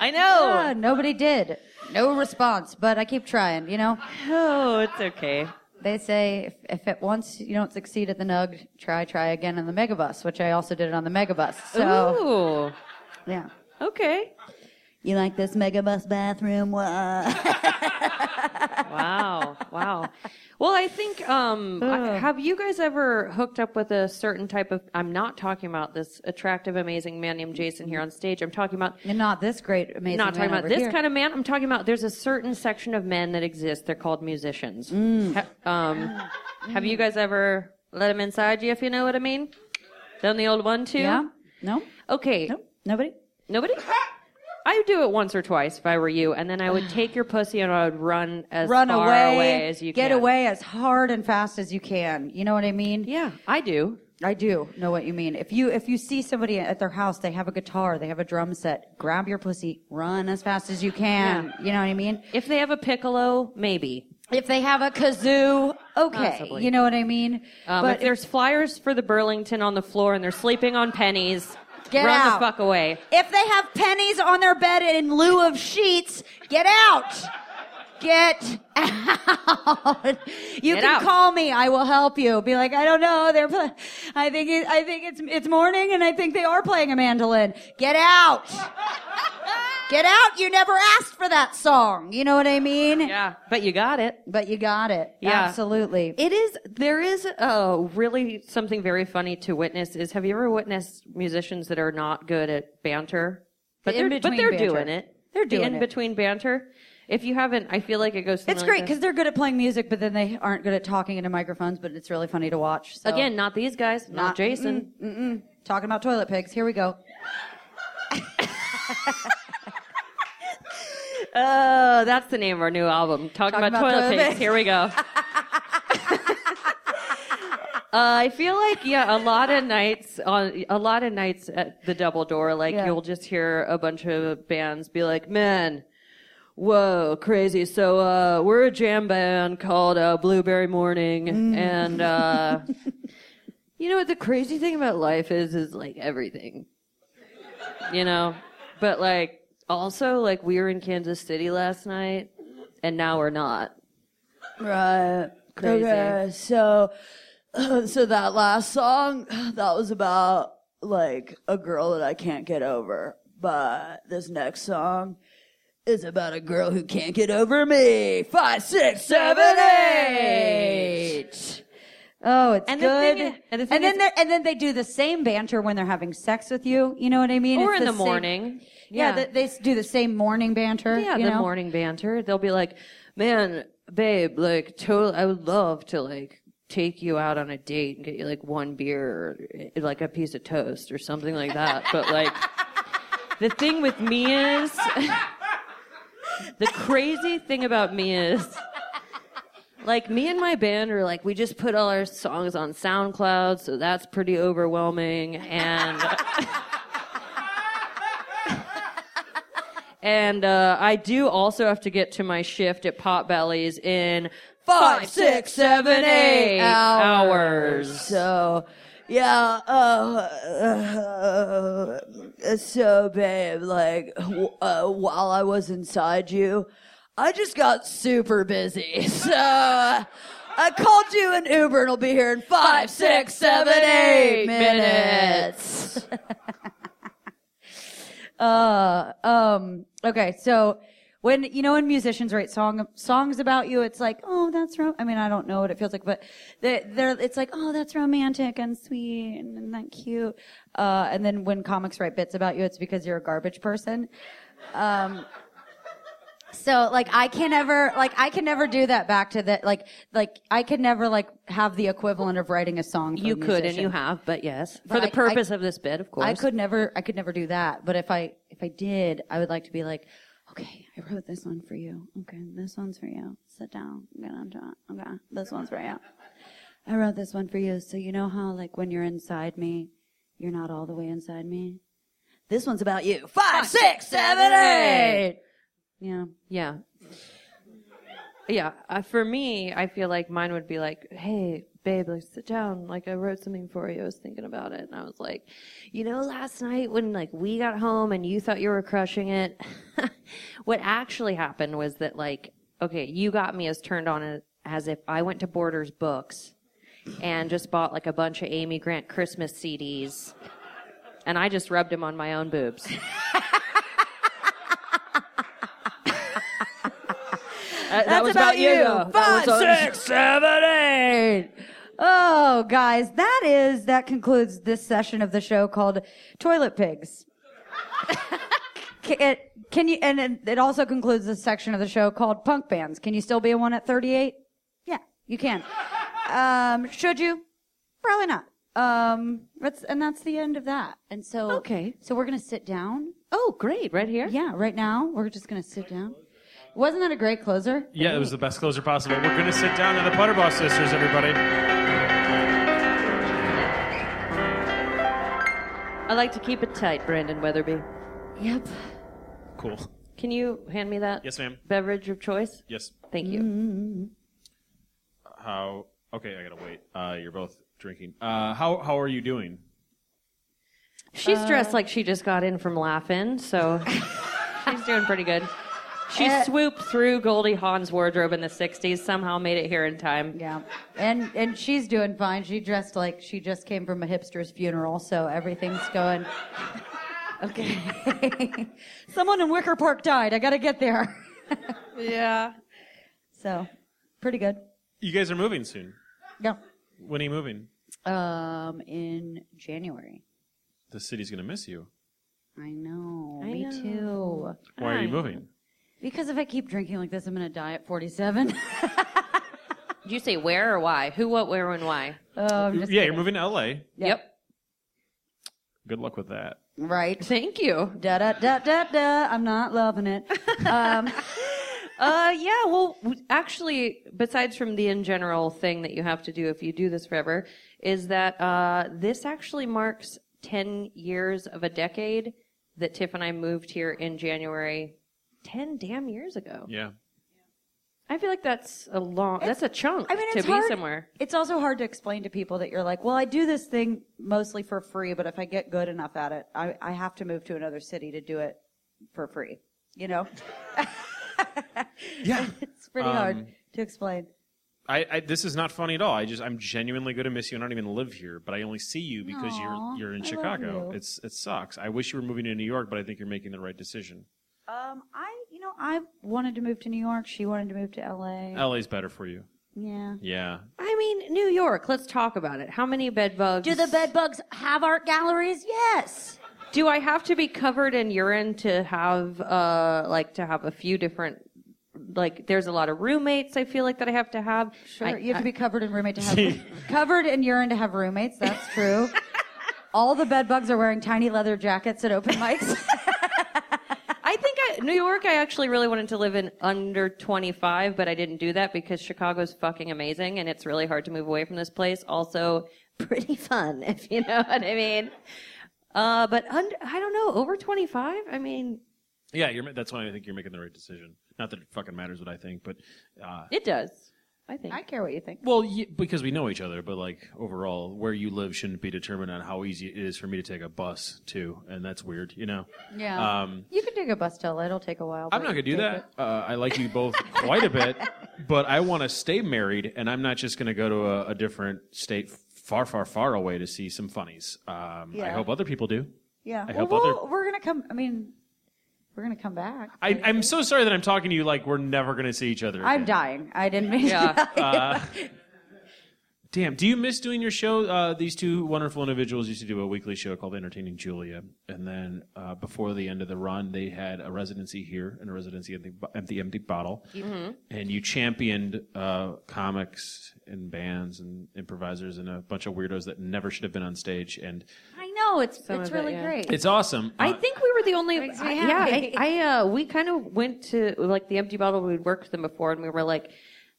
I know. Ah, nobody did. No response, but I keep trying. You know. Oh, it's okay. They say if, if at once you don't succeed at the nug, try try again on the megabus, which I also did it on the megabus. So Ooh. yeah. Okay. You like this megabus bathroom? Wow. Wow. Well, I think, um, I- have you guys ever hooked up with a certain type of, I'm not talking about this attractive, amazing man named Jason here on stage. I'm talking about And not this great, amazing. not talking about this here. kind of man. I'm talking about there's a certain section of men that exist. They're called musicians. Ha- um, have you guys ever let them inside you, if you know what I mean? Done the old one too? Yeah. No. Okay. Nope. Nobody. Nobody? I would do it once or twice if I were you, and then I would take your pussy and I would run as Run far away, away as you get can. away as hard and fast as you can. You know what I mean? Yeah, I do. I do know what you mean. If you if you see somebody at their house, they have a guitar, they have a drum set, grab your pussy, run as fast as you can. You know what I mean? If they have a piccolo, maybe. If they have a kazoo, okay. Possibly. You know what I mean? Um, but if there's flyers for the Burlington on the floor and they're sleeping on pennies, Get run out. the fuck away. if they have pennies on their bed in lieu of sheets, get out. Get out. You Get can out. call me. I will help you. Be like, I don't know. They're. Play- I think. It, I think it's it's morning, and I think they are playing a mandolin. Get out. Get out. You never asked for that song. You know what I mean? Yeah, but you got it. But you got it. Yeah. Absolutely. It is. There is uh, really something very funny to witness. Is have you ever witnessed musicians that are not good at banter, but The they're but they're banter. doing it. They're the doing it. in between banter. If you haven't, I feel like it goes. It's great because this. they're good at playing music, but then they aren't good at talking into microphones. But it's really funny to watch. So. again, not these guys, not, Jason. Mm, mm-mm. Talking about toilet pigs. Here we go. Oh, that's the name of our new album. Talking, Talking about, about toilet toilet pigs. pigs. Here we go. Uh, I feel like yeah, a lot of nights on a lot of nights at the Double Door, like Yeah. you'll just hear a bunch of bands be like, "Man, whoa, crazy!" So uh, we're a jam band called uh, Blueberry Morning, Mm. and uh, you know what the crazy thing about life is? Is like everything, you know. But like also like we were in Kansas City last night, and now we're not. Right. Crazy. Okay. So, so that last song, that was about like a girl that I can't get over. But this next song is about a girl who can't get over me. Five, six, seven, eight. Oh, it's And the good. thing and the and then is- and then they do the same banter when they're having sex with you. You know what I mean? Or It's in the same- morning. Yeah, Yeah. they, they do the same morning banter. Yeah, the know? morning banter. They'll be like, "Man, babe, like, totally, I would love to like take you out on a date and get you like one beer or eh, like a piece of toast or something like that." but like, the thing with me is, the crazy thing about me is. Like me and my band are like we just put all our songs on SoundCloud, so that's pretty overwhelming and And uh, I do also have to get to my shift at Potbelly's in five, six, seven, eight hours. So, yeah, uh, uh, so babe, like, uh, while I was inside you, I just got super busy. So, I called you an Uber and it'll be here in five, six, seven, eight minutes. uh, um, okay, so when you know when musicians write song songs about you, it's like, oh, that's ro-. I mean, I don't know what it feels like, but they, they're it's like, oh, that's romantic and sweet and, and that cute. Uh, and then when comics write bits about you, it's because you're a garbage person. Um, so like I can never like I can never do that back to that like like I could never like have the equivalent of writing a song. You a could and you have, but yes, But for the purpose I- of this bit, of course. I could never, I could never do that. But if I, if I did, I would like to be like, okay, I wrote this one for you. Okay, this one's for you. Sit down. Get on top. Okay, this one's for you. I wrote this one for you. So you know how, like, when you're inside me, you're not all the way inside me. This one's about you. Five, six, seven, eight. Yeah. Yeah. Yeah. Uh, for me, I feel like mine would be like, hey, babe, like sit down. Like I wrote something for you. I was thinking about it. And I was like, you know, last night when like we got home and you thought you were crushing it, what actually happened was that like, okay, you got me as turned on as, if I went to Borders Books and just bought like a bunch of Amy Grant Christmas CDs and I just rubbed them on my own boobs. Uh, that was about, you. That Five, six, seven, eight. Oh, guys, that is, that concludes this session of the show called Toilet Pigs. can, it, can you, and it, it also concludes this section of the show called Punk Bands. Can you still be a one at 38? Yeah, you can. Um, should you? Probably not. Um, that's, and that's the end of that. And so, Okay. So we're going to sit down. Oh, great. Right here? Yeah, right now. We're just going to sit down. Wasn't that a great closer? Yeah, it was the best closer possible. We're going to sit down to the Puterbaugh sisters, everybody. I like to keep it tight, Brandon Weatherby. Yep. Cool. Can you hand me that Yes, ma'am. beverage of choice? Yes. Thank you. How? Okay, I gotta wait. Uh, you're both drinking. Uh, how how are you doing? She's dressed like she just got in from laughing, so she's doing pretty good. She Uh, swooped through Goldie Hawn's wardrobe in the 60s, somehow made it here in time. Yeah, and and she's doing fine. She dressed like she just came from a hipster's funeral, so everything's going. Okay. Someone in Wicker Park died. I got to get there. Yeah. So, pretty good. You guys are moving soon. Yeah. When are you moving? Um, in January. The city's gonna miss you. I know. I me know. too. Why are you moving? Because if I keep drinking like this, I'm gonna die at 47. Did you say where or why? Who, what, where, and why? oh, I'm just yeah, kidding. you're moving to LA. Yep. Good luck with that. Right. Thank you. Da da da da da. I'm not loving it. Um, Uh, yeah, well, w- actually, besides from the in general thing that you have to do if you do this forever, is that uh, this actually marks 10 years of a decade that Tiff and I moved here in January 10 damn years ago. Yeah. I feel like that's a long, that's a chunk I mean, to it's be hard. somewhere. It's also hard to explain to people that you're like, well, I do this thing mostly for free, but if I get good enough at it, I, I have to move to another city to do it for free. You know? Yeah. it's pretty hard Um, to explain. I, I this is not funny at all. I just I'm genuinely going to miss you. I don't even live here, but I only see you because Aw, you're you're in I love Chicago. you. It's it sucks. I wish you were moving to New York, but I think you're making the right decision. Um, I, you know, I wanted to move to New York. She wanted to move to LA. LA's better for you. Yeah. Yeah. I mean, New York. Let's talk about it. How many bed bugs? Do the bed bugs have art galleries? Yes. Do I have to be covered in urine to have uh like to have a few different like there's a lot of roommates I feel like that I have to have. Sure. I- you have to be covered in roommate to have covered in urine to have roommates. That's true. All the bed bugs are wearing tiny leather jackets at open mics. I think I, New York, I actually really wanted to live in under 25, but I didn't do that because Chicago's fucking amazing and it's really hard to move away from this place. Also, pretty fun, if you know what I mean. Uh, but under, I don't know, over 25? I mean, Yeah, you're, that's why I think you're making the right decision. Not that it fucking matters what I think, but uh, it does. I think. I care what you think. well, y because we know each other. But like overall, where you live shouldn't be determined on how easy it is for me to take a bus too, and that's weird, you know. Yeah. Um, you can take a bus to LA. It'll take a while. I'm but not gonna do take that. Uh, I like you both quite a bit, but I want to stay married, and I'm not just gonna go to a, a different state far, far, far away to see some funnies. Um, I Yeah. hope other people do. Yeah. I well, hope we'll- we're gonna come. I mean, we're gonna come back. I, I'm so sorry that I'm talking to you like we're never gonna see each other. I'm again. dying. I didn't mean. Yeah. to die. Uh, damn, do you miss doing your show? Uh, these two wonderful individuals used to do a weekly show called Entertaining Julia, and then uh, before the end of the run, they had a residency here and a residency at the, at the Empty Bottle, mm-hmm. and you championed uh, comics and bands and improvisers and a bunch of weirdos that never should have been on stage, and I know it's Some it's of it, really yeah. great. it's awesome. I Uh, think we were the only. Makes me I- yeah, happy. I, I uh, we kind of went to like the Empty Bottle. We'd worked with them before, and we were like,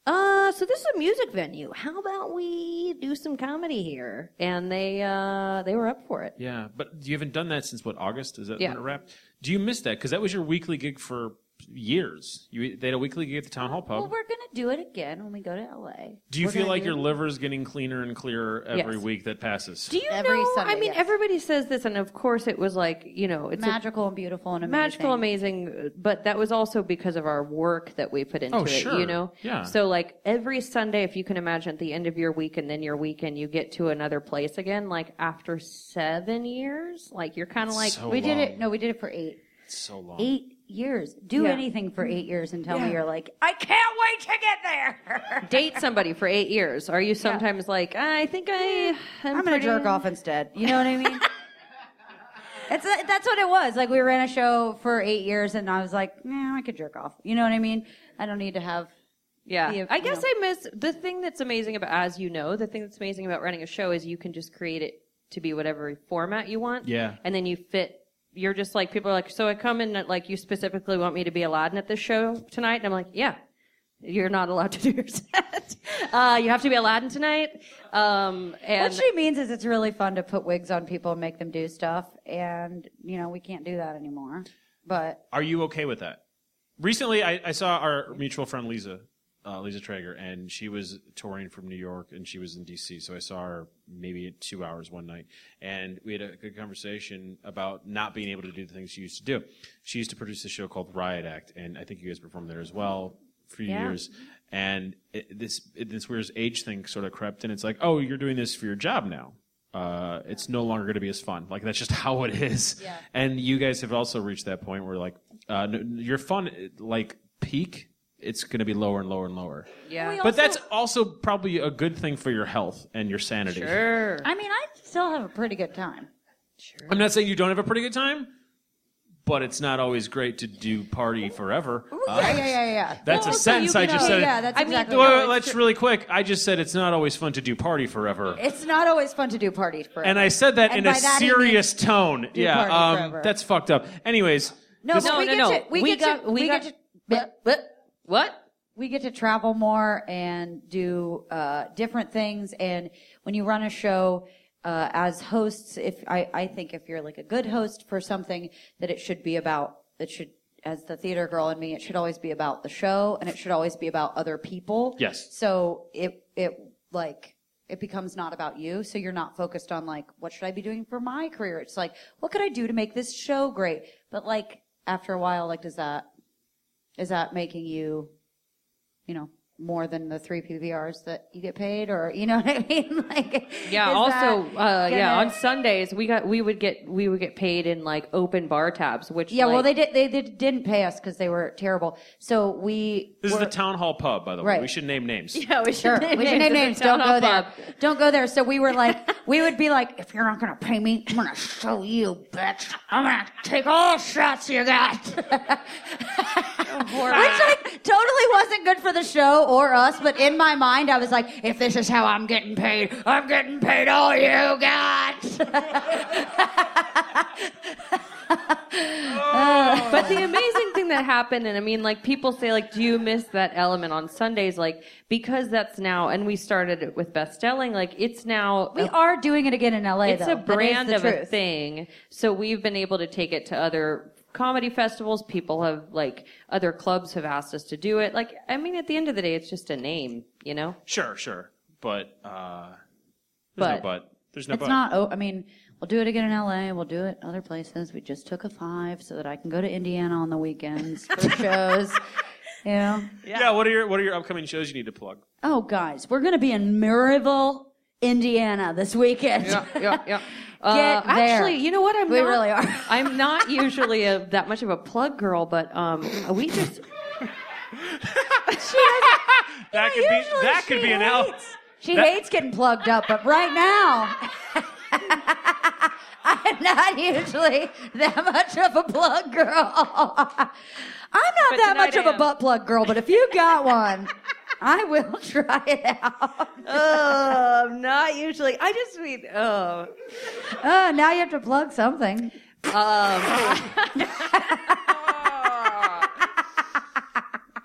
uh, so this is a music venue. How about we do some comedy here? And they uh, they were up for it. Yeah, but you haven't done that since what August? Is that Yeah. when it wrapped? Do you miss that? Because that was your weekly gig for years. You they had a weekly gig at the town hall pub. well, we're gonna do it again when we go to LA. do you We're feel gonna like do your it- liver's getting cleaner and clearer every Yes. week that passes? Do you Every know? Sunday, I mean, yes. everybody says this, and of course, it was like you know, it's a magical and beautiful and amazing. magical, amazing. But that was also because of our work that we put into Oh, it. sure. You know. Yeah. So like every Sunday, if you can imagine, at the end of your week and then your weekend, you get to another place again. Like after seven years, like you're kind of like So We did long. it. No, we did it for eight. It's so long. Eight years. Do Yeah. anything for eight years and tell me you're like, I can't wait to get there. date somebody for eight years. Are you sometimes like I think I am I'm gonna jerk off instead. You know what I mean? It's that's what it was. Like we ran a show for eight years, and I was like, nah, I could jerk off. You know what I mean? I don't need to have. Yeah, the- I guess know. I miss the thing that's amazing about, as you know, the thing that's amazing about running a show is you can just create it to be whatever format you want. Yeah. and then you fit. You're just like people are like, so I come in like you specifically want me to be Aladdin at this show tonight, and I'm like, yeah. You're not allowed to do your set. Uh, you have to be Aladdin tonight. Um, and what she means is it's really fun to put wigs on people and make them do stuff, and you know we can't do that anymore. But Are you okay with that? Recently, I, I saw our mutual friend Lisa, uh, Lisa Traeger, and she was touring from New York, and she was in D.C. So I saw her maybe two hours one night, and we had a good conversation about not being able to do the things she used to do. She used to produce a show called Riot Act, and I think you guys performed there as well for Yeah. years. And it, this it, this weird age thing sort of crept in. It's like, oh, you're doing this for your job now. Uh, it's no longer going to be as fun. Like that's just how it is. Yeah. And you guys have also reached that point where like uh, your fun like peak. It's going to be lower and lower and lower. yeah, But that's also probably a good thing for your health and your sanity. sure. I mean, I still have a pretty good time. Sure. I'm not saying you don't have a pretty good time, but it's not always great to do party forever. Uh, yeah, yeah, yeah, yeah. That's Well, a also sentence you I can, just said. yeah, that's I mean, exactly. Wait, right. let's really quick. I just said it's not always fun to do party forever. It's not always fun to do parties forever. And I said that And in a by that he serious tone. Yeah, party um, forever. that's fucked up. Anyways, no, this- but No, we no, get no. to we, We get got- to we we got- get to What? What? What? we get to travel more and do uh, different things. And when you run a show uh, as hosts, if I, I think if you're like a good host for something, that it should be about it should. As the theater girl in me, it should always be about the show, and it should always be about other people. Yes. So it it like it becomes not about you. So you're not focused on like what should I be doing for my career. It's like what could I do to make this show great. But like after a while, like does that is that making you, you know, more than the three PBRs that you get paid, or you know what I mean? Like, Yeah. Also, uh, yeah. gonna- On Sundays, we got we would get we would get paid in like open bar tabs, which yeah. well, they did. They, they didn't pay us because they were terrible. So we. This is the town hall pub, by the way. Right. We should name names. Yeah, we should Sure. name we should names name names. Don't hall go there. pub. Don't go there. So we were like, we would be like, if you're not gonna pay me, I'm gonna show you, bitch. I'm gonna take all shots you got. Which like totally wasn't good for the show or us, but in my mind I was like, if this is how I'm getting paid, I'm getting paid all you got. Oh. But the amazing thing that happened, and I mean, like people say, like, do you miss that element on Sundays? Like, because that's now, and we started it with best selling. Like, it's now we a- are doing it again in LA it's though. a brand of a thing. So we've been able to take it to other comedy festivals. People have like other clubs have asked us to do it. Like, I mean, at the end of the day, it's just a name, you know. Sure, sure. But uh, there's no But but. There's no It's but. not. Oh, I mean, we'll do it again in LA. We'll do it other places. We just took a five so that I can go to Indiana on the weekends for shows. You know. yeah. What are your What are your upcoming shows you need to plug? Oh, guys, we're gonna be in Merrillville, Indiana this weekend. yeah, yeah. Get Uh, there. Actually, you know what? I'm We not, really are. I'm not usually a, that much of a plug girl, but um, we just That could be usually that could she be an L. hates- She That- hates getting plugged up, but right now, I'm not usually that much of a plug girl. I'm not But that tonight much of a am. butt plug girl, but if you got one, I will try it out. oh, I'm not usually. I just mean, oh. Oh, now you have to plug something. Um,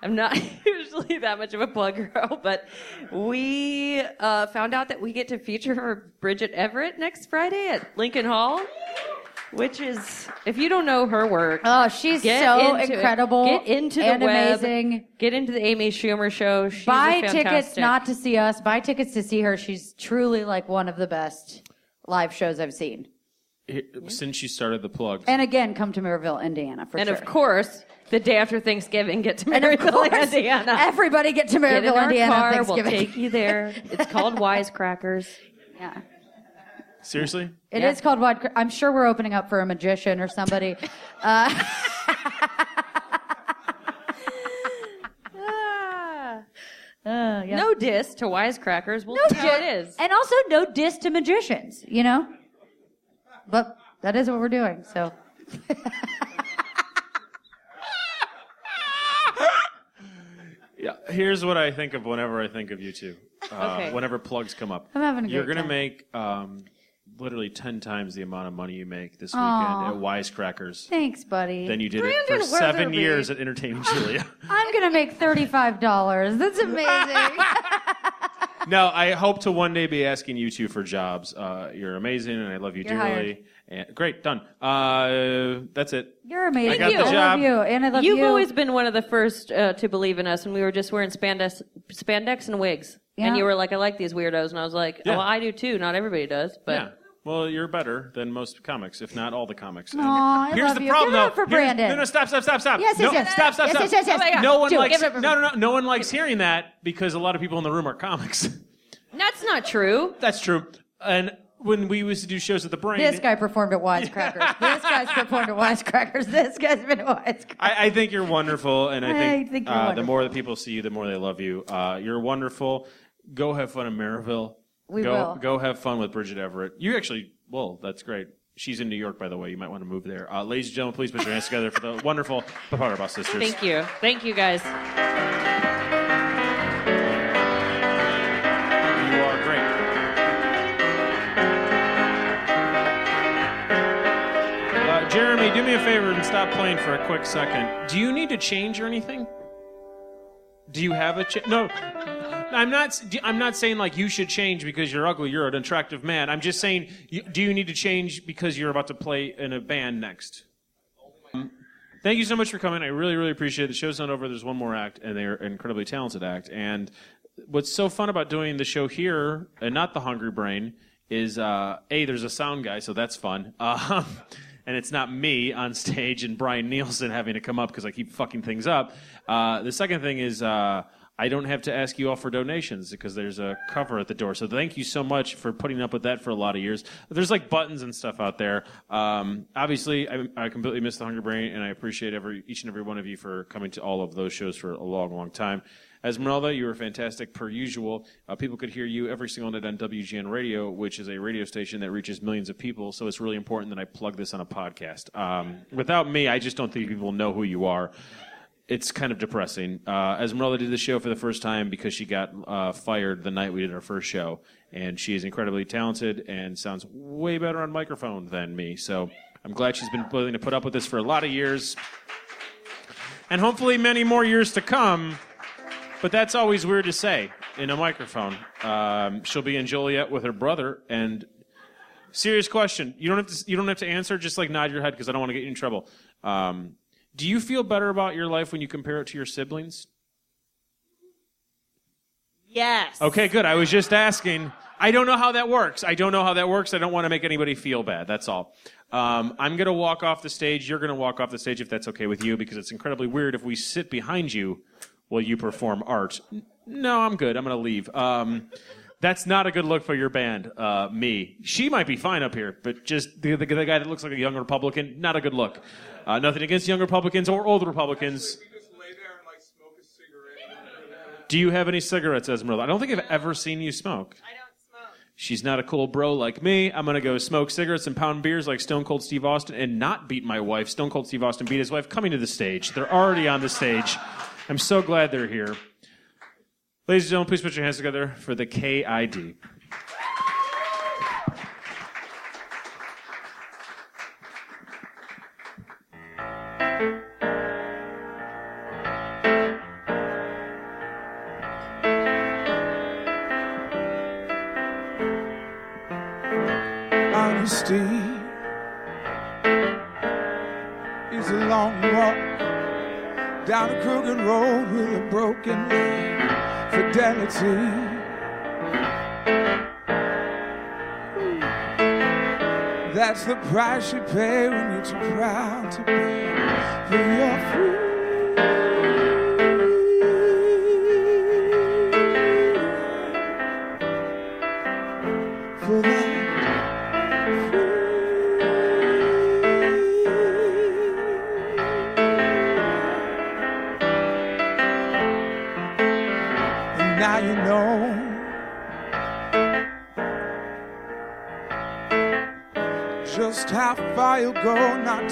I'm not usually that much of a plug girl, but we uh, found out that we get to feature Bridget Everett next Friday at Lincoln Hall, which is, if you don't know her work, Oh, she's get so into it. incredible. Get into the and web. amazing. Get into the Amy Schumer show. She's a buy tickets not to see us. Buy tickets to see her. She's truly like one of the best live shows I've seen. Here- Since you started the plug. And again, come to Merrillville, Indiana for And sure. of course, the day after Thanksgiving, get to and Merrillville, Indiana. everybody get to Get in Merrillville, our Indiana. on car. We'll Thanksgiving. take you there. It's called Wisecrackers. yeah. Seriously, It is Yeah. called Wide. Cra- I'm sure we're opening up for a magician or somebody. Uh, uh, yeah. No diss to Wisecrackers. We'll No see how it diss. is. And also no diss to magicians, you know? But that is what we're doing, so. yeah. Here's what I think of whenever I think of you two. Uh, Okay. Whenever plugs come up, I'm having a you're great gonna time. make um, literally ten times the amount of money you make this Aw. weekend at Wisecrackers Thanks, buddy. Then you did it Brandon for seven years at Entertaining Julia. I'm going to make $35. That's amazing. no, I hope to one day be asking you two for jobs. Uh, you're amazing, and I love you You're dearly. hired. And, great, done. Uh, that's it. You're amazing. I got the I love job. you, and I love You've you. always been one of the first uh, to believe in us, and we were just wearing spandex, spandex and wigs. Yeah. And you were like, "I like these weirdos," and I was like, Yeah. "Well, I do too. Not everybody does, but yeah. Well, you're better than most comics, if not all the comics. And Aw, I here's love the you. problem, Give it though. up for Here's- Brandon. No, no, stop, stop, stop, stop. Yes, no, yes, yes. Stop, stop, Yes, stop. yes, yes, yes. Oh my God. No one Do it. likes. Give it up for- no, no, no. No one likes hearing that because a lot of people in the room are comics. that's not true." That's true. And when we used to do shows at the Brain, This guy performed at Wisecrackers. this guy's performed at Wisecrackers. This guy's been at Wisecrackers. I, I think you're wonderful, and I I think, think you're uh, the more that people see you, the more they love you. Uh, you're wonderful. Go have fun in Merrillville. We go, will. Go have fun with Bridget Everett. You actually, well, that's great. She's in New York, by the way. You might want to move there. Uh, ladies and gentlemen, please put your hands together for the wonderful Puterbaugh sisters. Thank you, thank you, guys. You are great. Uh, Jeremy, do me a favor and stop playing for a quick second. Do you need to change or anything? Do you have a cha- no? I'm not. I'm not saying like you should change because you're ugly. You're an attractive man. I'm just saying, do you need to change because you're about to play in a band next? Thank you so much for coming. I really, really appreciate it. The show's not over. There's one more act, and they're an incredibly talented act. And what's so fun about doing the show here and not the Hungry Brain is uh, a there's a sound guy, so that's fun. Um, and it's not me on stage and Brian Nielsen having to come up because I keep fucking things up. Uh, the second thing is uh, I don't have to ask you all for donations because there's a cover at the door. So thank you so much for putting up with that for a lot of years. There's like buttons and stuff out there. Um, obviously, I, I completely miss the Hungry Brain, and I appreciate every each and every one of you for coming to all of those shows for a long, long time. Esmeralda, you were fantastic per usual. Uh, people could hear you every single night on WGN Radio, which is a radio station that reaches millions of people. So it's really important that I plug this on a podcast. Um, without me, I just don't think people know who you are it's kind of depressing. Uh, Esmeralda did the show for the first time because she got uh, fired the night we did our first show, and she is incredibly talented and sounds way better on microphone than me. So I'm glad she's been willing to put up with this for a lot of years, and hopefully many more years to come. But that's always weird to say in a microphone. Um, she'll be in Joliet with her brother, and serious question. You don't have to. You don't have to answer. Just like nod your head because I don't want to get you in trouble. Um, do you feel better about your life when you compare it to your siblings? Yes. Okay, good. I was just asking. I don't know how that works. I don't know how that works. I don't want to make anybody feel bad. That's all. Um, I'm going to walk off the stage. You're going to walk off the stage if that's okay with you, because it's incredibly weird if we sit behind you while you perform art. No, I'm good. I'm going to leave. Um, that's not a good look for your band. Uh, me. She might be fine up here, but just the, the, the guy that looks like a young Republican, not a good look. Uh, nothing against young Republicans or old Republicans. Do you have any cigarettes, Esmeralda? I don't think I've ever seen you smoke. I don't smoke. She's not a cool bro like me. I'm gonna go smoke cigarettes and pound beers like Stone Cold Steve Austin and not beat my wife. Stone Cold Steve Austin beat his wife coming to the stage. They're already on the stage. I'm so glad they're here. Ladies and gentlemen, please put your hands together for the KID. Down a crooked road with a broken leg. Fidelity. That's the price you pay when you're too proud to pay for your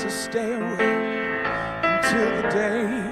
to stay away until the day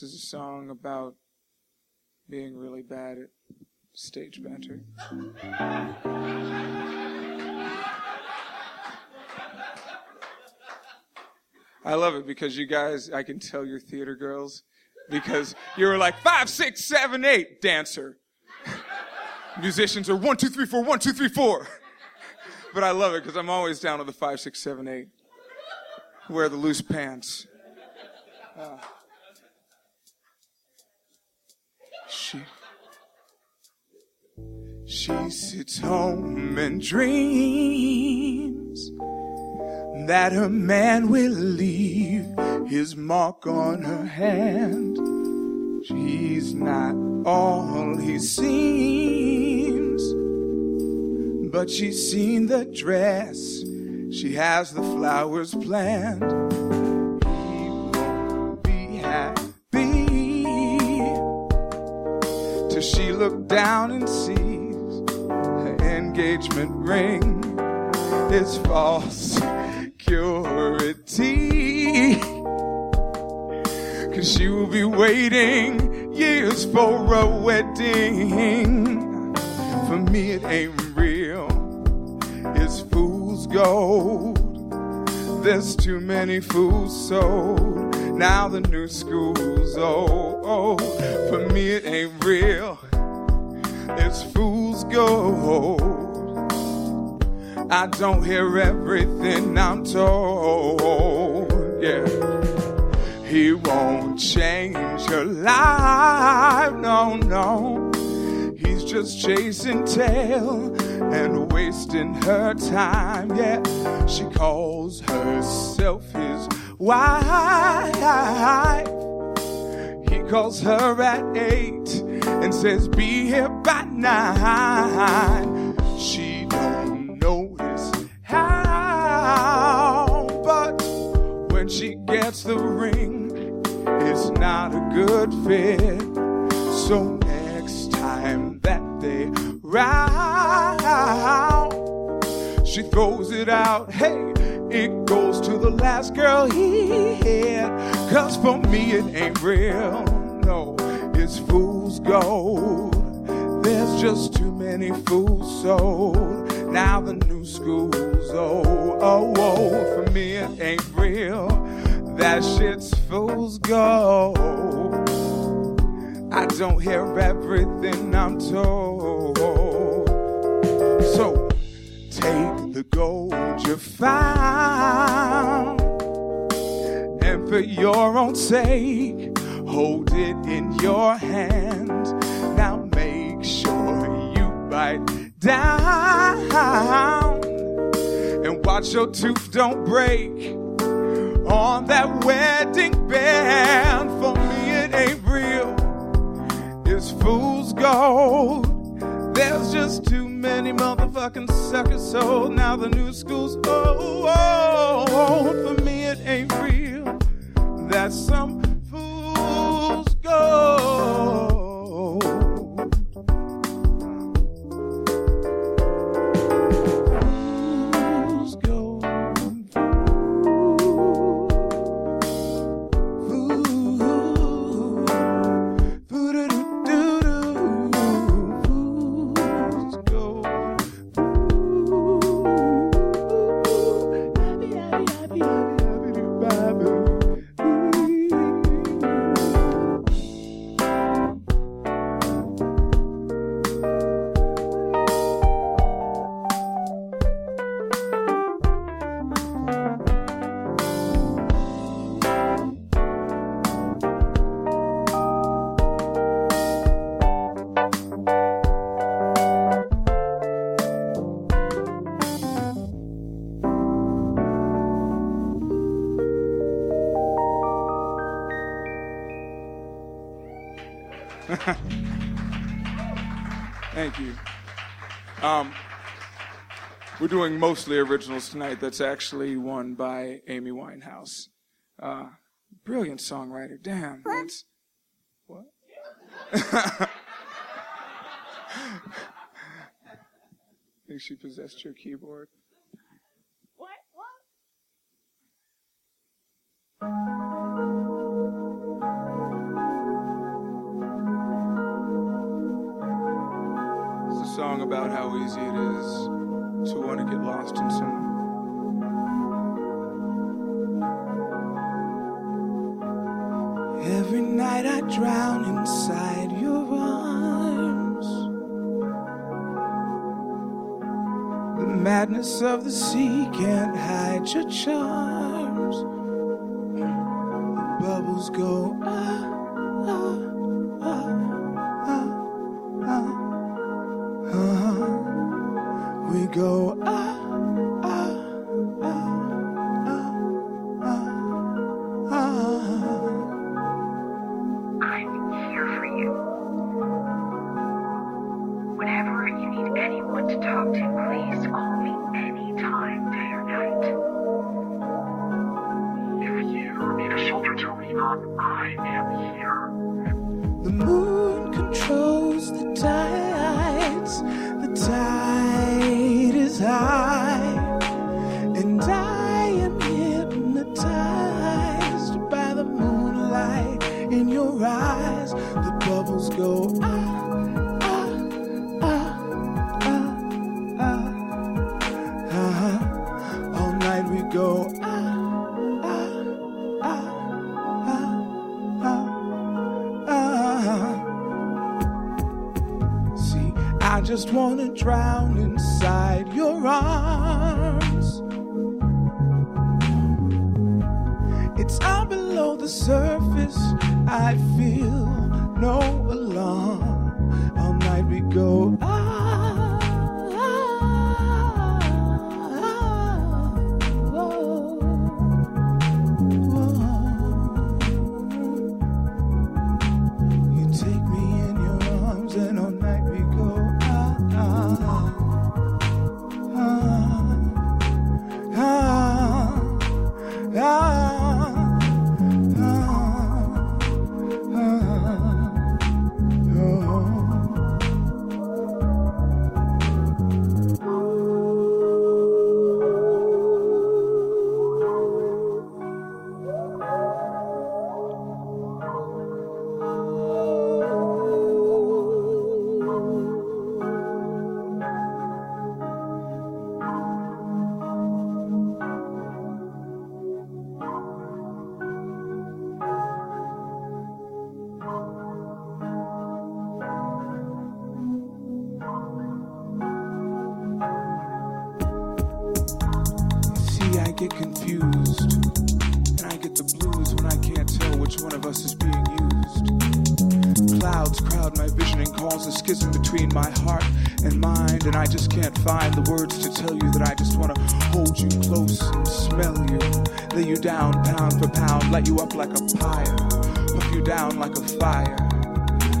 this is a song about being really bad at stage banter. I love it because you guys, I can tell you're theater girls because you were like five, six, seven, eight, dancer. Musicians are one, two, three, four, one, two, three, four. But I love it because I'm always down to the five, six, seven, eight. Wear the loose pants. Sits home and dreams that a man will leave his mark on her hand. She's not all he seems, but she's seen the dress. She has the flowers planned. He won't be happy till she looked down and her engagement ring is false security. Cause she will be waiting years for a wedding. For me, it ain't real, it's fool's gold. There's too many fools sold. Now the new school's old. For me, it ain't real, it's fool's gold. I don't hear everything I'm told. Yeah. He won't change her life. No, no. He's just chasing tail and wasting her time. Yeah. She calls herself his wife. He calls her at eight and says, Be here by nine. She don't notice when she gets the ring, it's not a good fit. So next time that they round, she throws it out. Hey, it goes to the last girl he had. Cause for me it ain't real. No, it's fool's gold. There's just too many fools sold. Now the new school's oh, Oh, oh, for me it ain't real. That shit's fool's gold. I don't hear everything I'm told. So take the gold you found, and for your own sake, hold it in your hand. Now make sure you bite down and watch your tooth don't break on that wedding band. For me, it ain't real. It's fool's gold. There's just too many motherfucking suckers sold. Now the new school's old. For me, it ain't real. That's some fool's gold. Doing mostly originals tonight. That's actually one by Amy Winehouse. Uh, brilliant songwriter. Damn. That's, What? think she possessed your keyboard. What? What? It's a song about how easy it is to want to get lost in someone. Every night I drown inside your arms. The madness of the sea can't hide your charms. The bubbles go ah, ah, between my heart and mind. And I just can't find the words to tell you that I just want to hold you close and smell you. Lay you down pound for pound, light you up like a pyre, puff you down like a fire.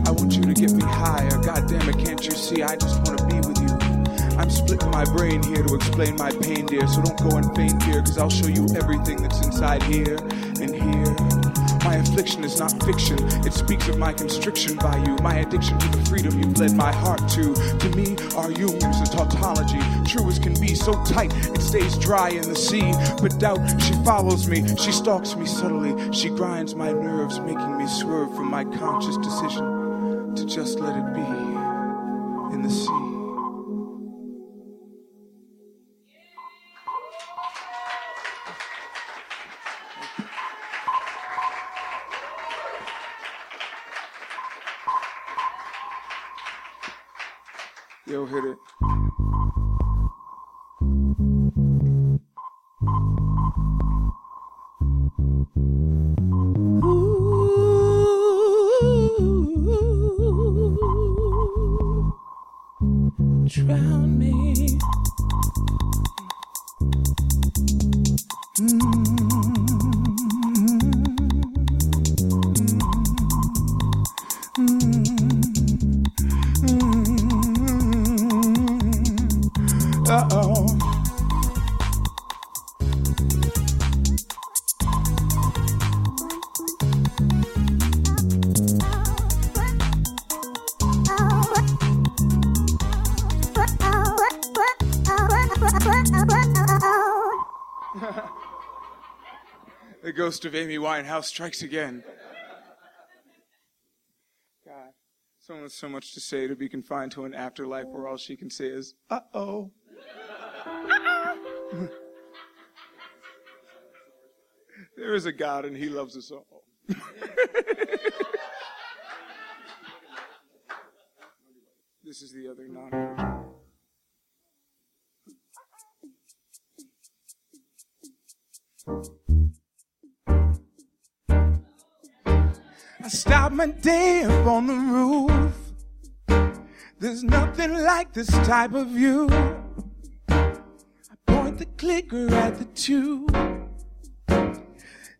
I want you to get me higher. God damn it, can't you see? I just want to be with you. I'm splitting my brain here to explain my pain, dear. So don't go and faint here, cause I'll show you everything that's inside here and here. My affliction is not fiction, it speaks of my constriction by you. My addiction to the freedom you've led my heart to. To me, our union's a tautology. True as can be, so tight it stays dry in the sea. But doubt, she follows me, she stalks me subtly. She grinds my nerves, making me swerve from my conscious decision to just let it be in the sea. Drown me. Uh ghost of Amy Winehouse strikes again. God, someone with so much to say to be confined to an afterlife where all she can say is, uh oh. there is a God and he loves us all. this is the other non I stop my day up on the roof. There's nothing like this type of view. I point the clicker at the tube.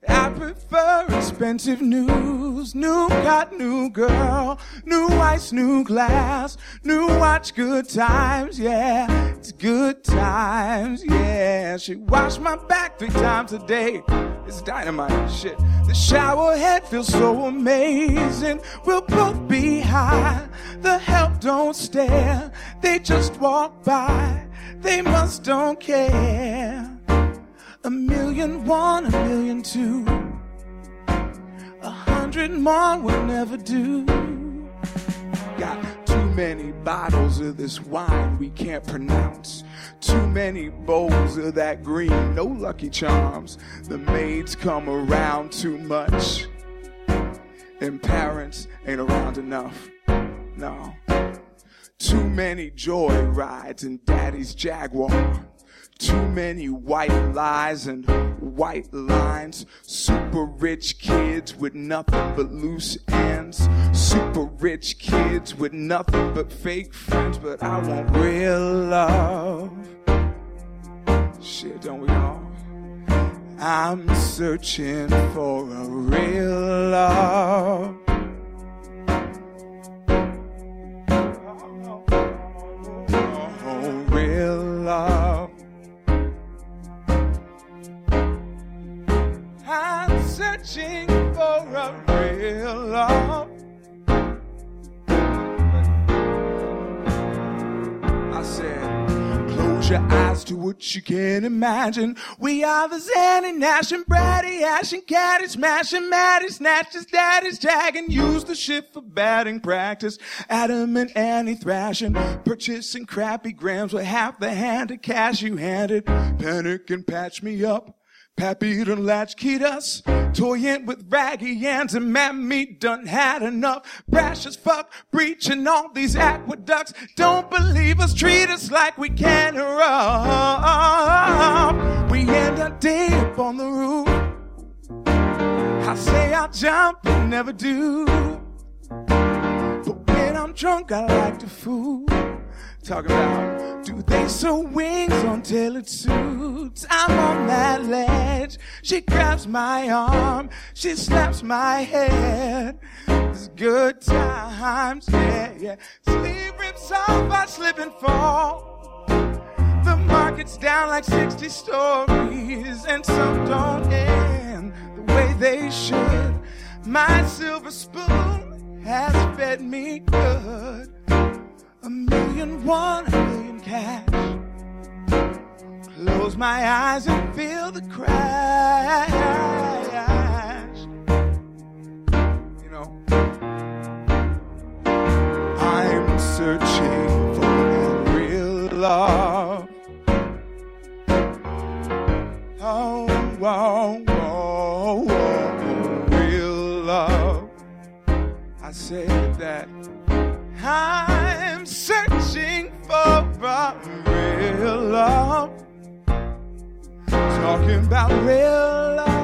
I prefer expensive news. New got new girl, new ice, new glass, new watch, good times, yeah. It's good times, yeah. She washed my back three times a day. It's dynamite shit. The shower head feels so amazing. We'll both be high. The help don't stare. They just walk by. They must don't care. A million one, a million two. A hundred more will never do. Got many bottles of this wine we can't pronounce. Too many bowls of that green, no lucky charms. The maids come around too much. And parents ain't around enough. No. Too many joy rides in daddy's Jaguar. Too many white lies and white lines. Super rich kids with nothing but loose ends. Super rich kids with nothing but fake friends. But I want real love. Shit, don't we all? I'm searching for a real love. Oh, real love. I'm searching I said, close your eyes to what you can imagine. We are the Zanny, Nash, and Brady, Ash, and Caddy, smashing, Maddie, snatches, daddies, tagging, use the shit for batting practice. Adam and Annie thrashing, purchasing crappy grams with half the hand of cash you handed. Panic and patch me up. Pappy done latchkeyed us, toying with raggy hands and mammy done had enough. Brash as fuck, breaching all these aqueducts. Don't believe us, treat us like we can't rob. We end up deep on the roof. I say I'll jump and never do. But when I'm drunk, I like to fool. Talking about, do they sew wings on tailored suits? I'm on that ledge. She grabs my arm. She slaps my head. It's good times, yeah, yeah. Sleep rips off, I slip and fall. The market's down like 60 stories, and some don't end the way they should. My silver spoon has fed me good. A million, one, a million cash. Close my eyes and feel the crash. You know, I'm searching for real love. Oh, oh, oh, oh, real love. I said that. Searching for real love. Talking about real love.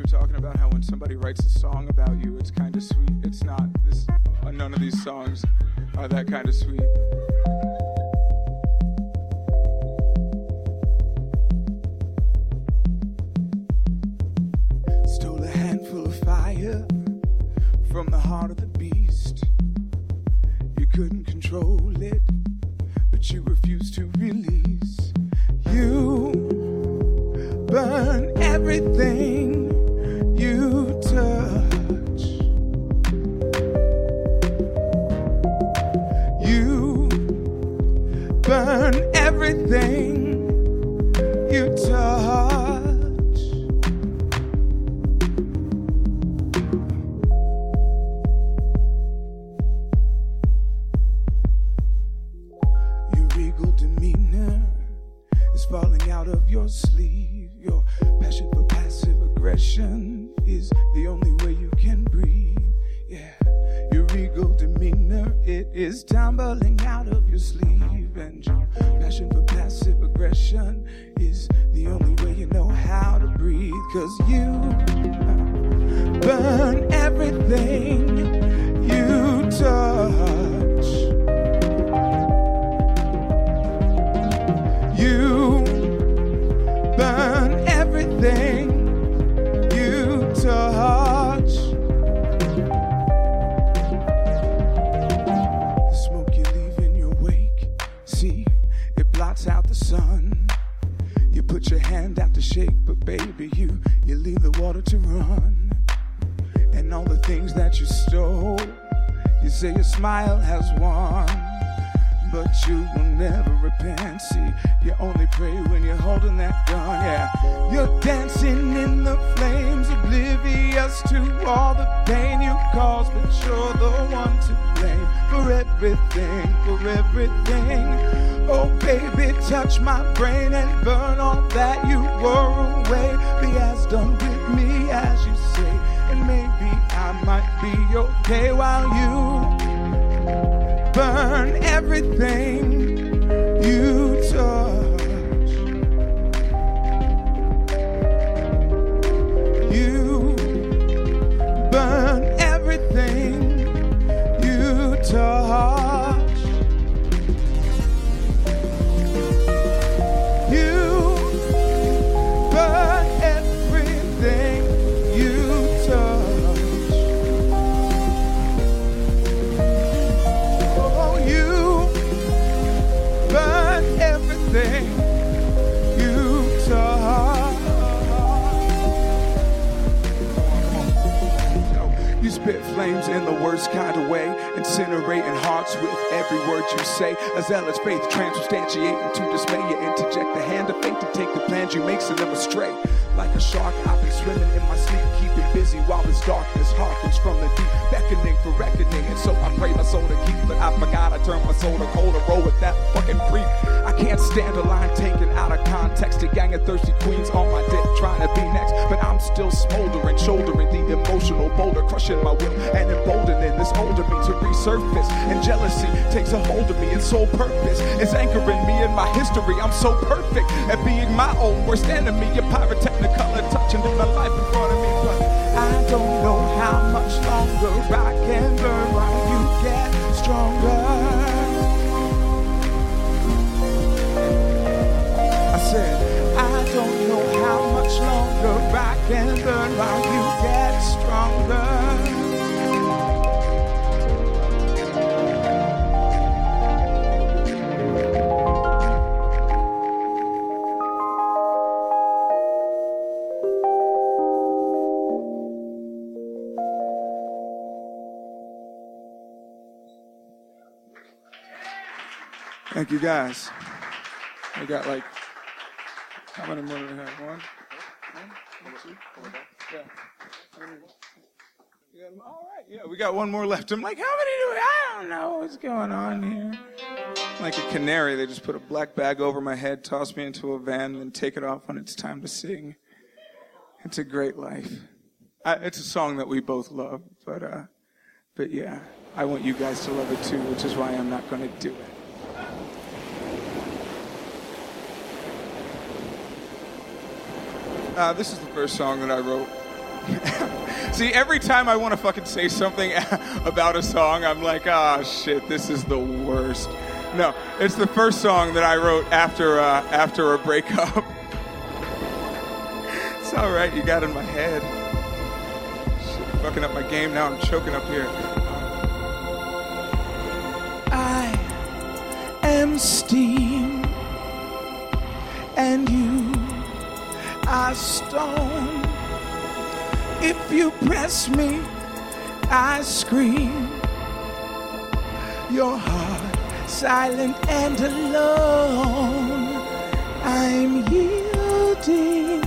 guys were talking about how when somebody writes a song about you, it's kind of sweet. It's not. This uh, none of these songs are that kind of sweet. Stole a handful of fire from the heart of the beast. You couldn't control it, but you refused to release. You burn everything everything flames in the worst kind of way, incinerating hearts with every word you say. A zealous faith transubstantiating to dismay. You interject the hand of fate to take the plans you make, send them astray. Like a shark, I've been swimming in my sleep, keeping busy while this darkness harkens from the deep, beckoning for reckoning. And so I pray my soul to keep, but I forgot I turned my soul to cold to roll with that fucking creep. I can't stand a line taken out of context. A gang of thirsty queens on my dick trying to be next, but I'm still smoldering, shouldering the emotional boulder, crushing my will and emboldening this older me to resurface. And jealousy takes a hold of me. Its sole purpose is anchoring me in my history. I'm so perfect at being my own worst enemy. Your pyrotechnicolor touching in my life in front of me, but I don't know how much longer I can burn while you get stronger. I said, I don't know how much longer I can burn while you get stronger. Thank you guys. I got like, how many more do we have? One? All right, yeah, we got one more left. I'm like, how many do we? I don't know what's going on here. Like a canary, they just put a black bag over my head, toss me into a van, and then take it off when it's time to sing. It's a great life. I, it's a song that we both love, but uh, but yeah. I want you guys to love it too, which is why I'm not going to do it. Uh, this is the first song that I wrote. See, every time I want to fucking say something about a song, I'm like, ah, shit, this is the worst. No, it's the first song that I wrote after uh, after a breakup. it's all right, you got in my head. Shit, fucking up my game now. I'm choking up here. I am steam, and you are stone. If you press me, I scream. Your heart silent and alone. I'm yielding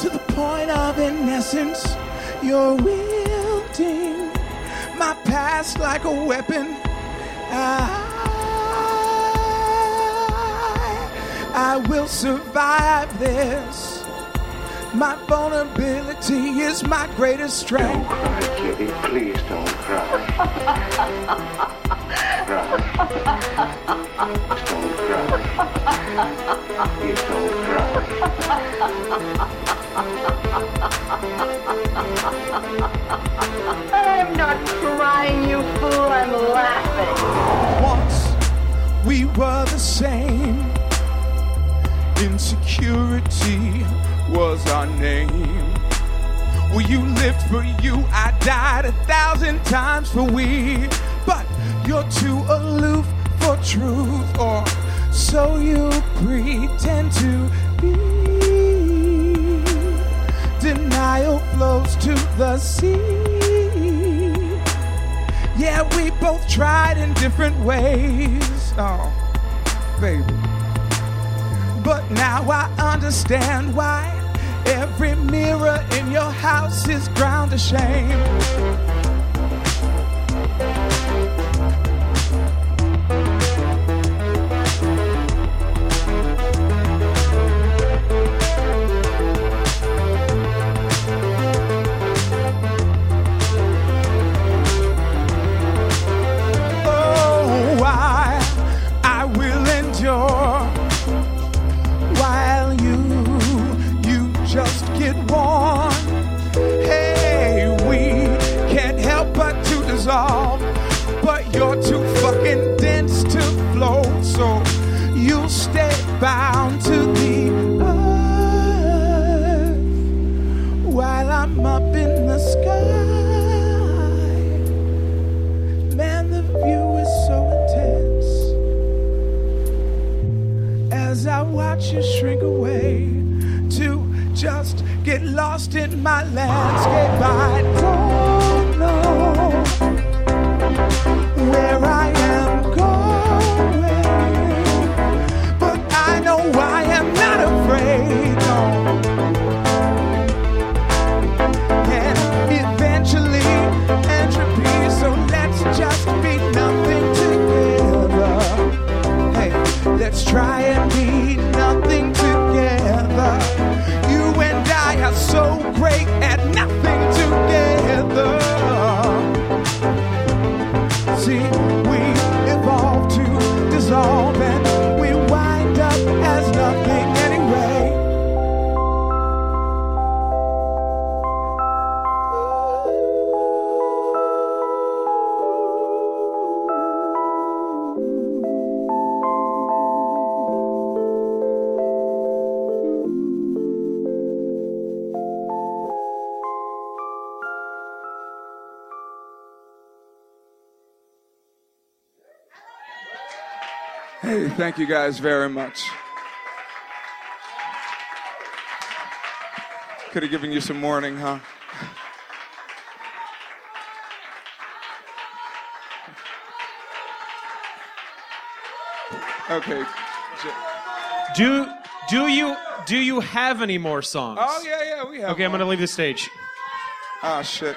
to the point of innocence. You're wielding my past like a weapon. I, I will survive this. My vulnerability is my greatest strength. Don't cry, Kitty, please don't cry. cry. Don't cry. You don't cry. I'm not crying, you fool. I'm laughing. Once we were the same. Insecurity was our name. Well, you lived for you, I died a thousand times for we. But you're too aloof for truth, or so you pretend to be. Denial flows to the sea. Yeah, we both tried in different ways. Oh, baby. But now I understand why every mirror in your house is ground to shame. Thank you guys very much. Could have given you some warning, huh? Okay. Do do you do you have any more songs? Oh yeah, yeah, we have. Okay, I'm gonna leave the stage. Ah, shit.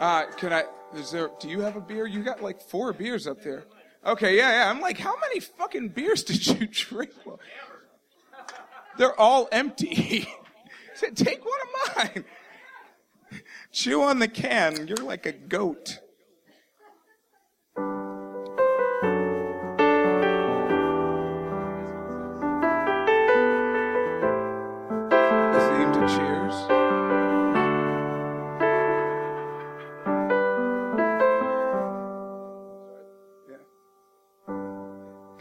Uh, can I? Is there? Do you have a beer? You got like four beers up there. Okay, yeah, yeah. I'm like, how many fucking beers did you drink? They're all empty. Said, Take one of mine. Chew on the can. You're like a goat.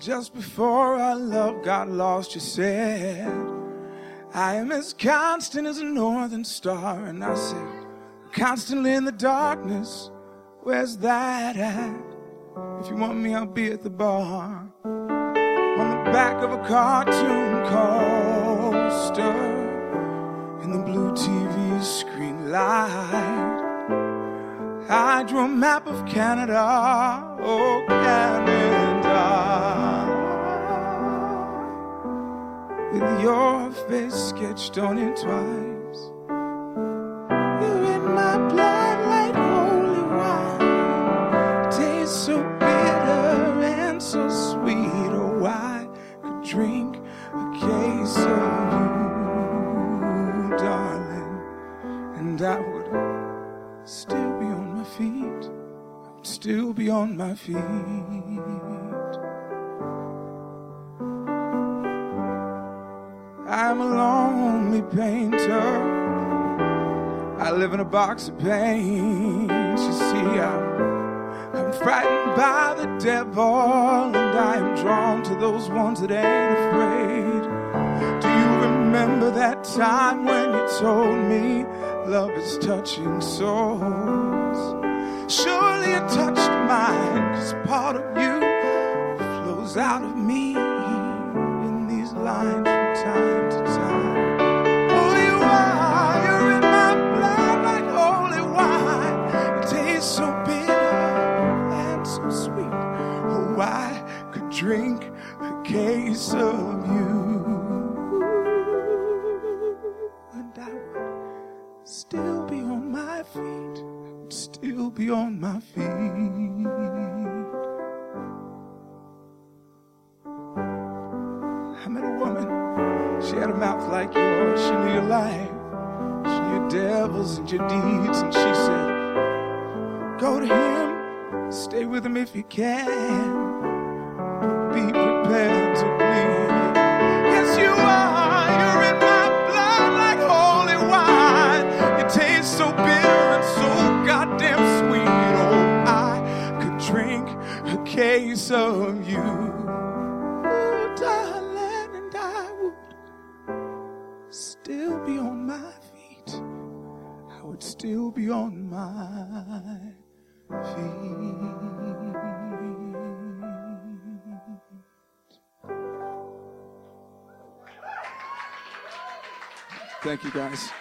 Just before our love got lost, you said, I am as constant as a northern star. And I said, constantly in the darkness, where's that at? If you want me, I'll be at the bar. On the back of a cartoon coaster, in the blue TV screen light. I drew a map of Canada, oh Canada, with your face sketched on it twice. You're in my blood like holy wine, tastes so bitter and so sweet. Oh, I could drink a case of you, darling, and I would still be on my feet. I would still be on my feet. I'm a lonely painter. I live in a box of paints. You see, I'm, I'm frightened by the devil, and I am drawn to those ones that ain't afraid. Do you remember that time when you told me love is touching souls? Surely it touched mine, cause part of you flows out of me case of you. And I would still be on my feet. I would still be on my feet. I met a woman. She had a mouth like yours. She knew your life. She knew your devils and your deeds. And she said, Go to him. Stay with him if you can. Of you. Oh, darling, and I would still be on my feet. I would still be on my feet. Thank you, guys.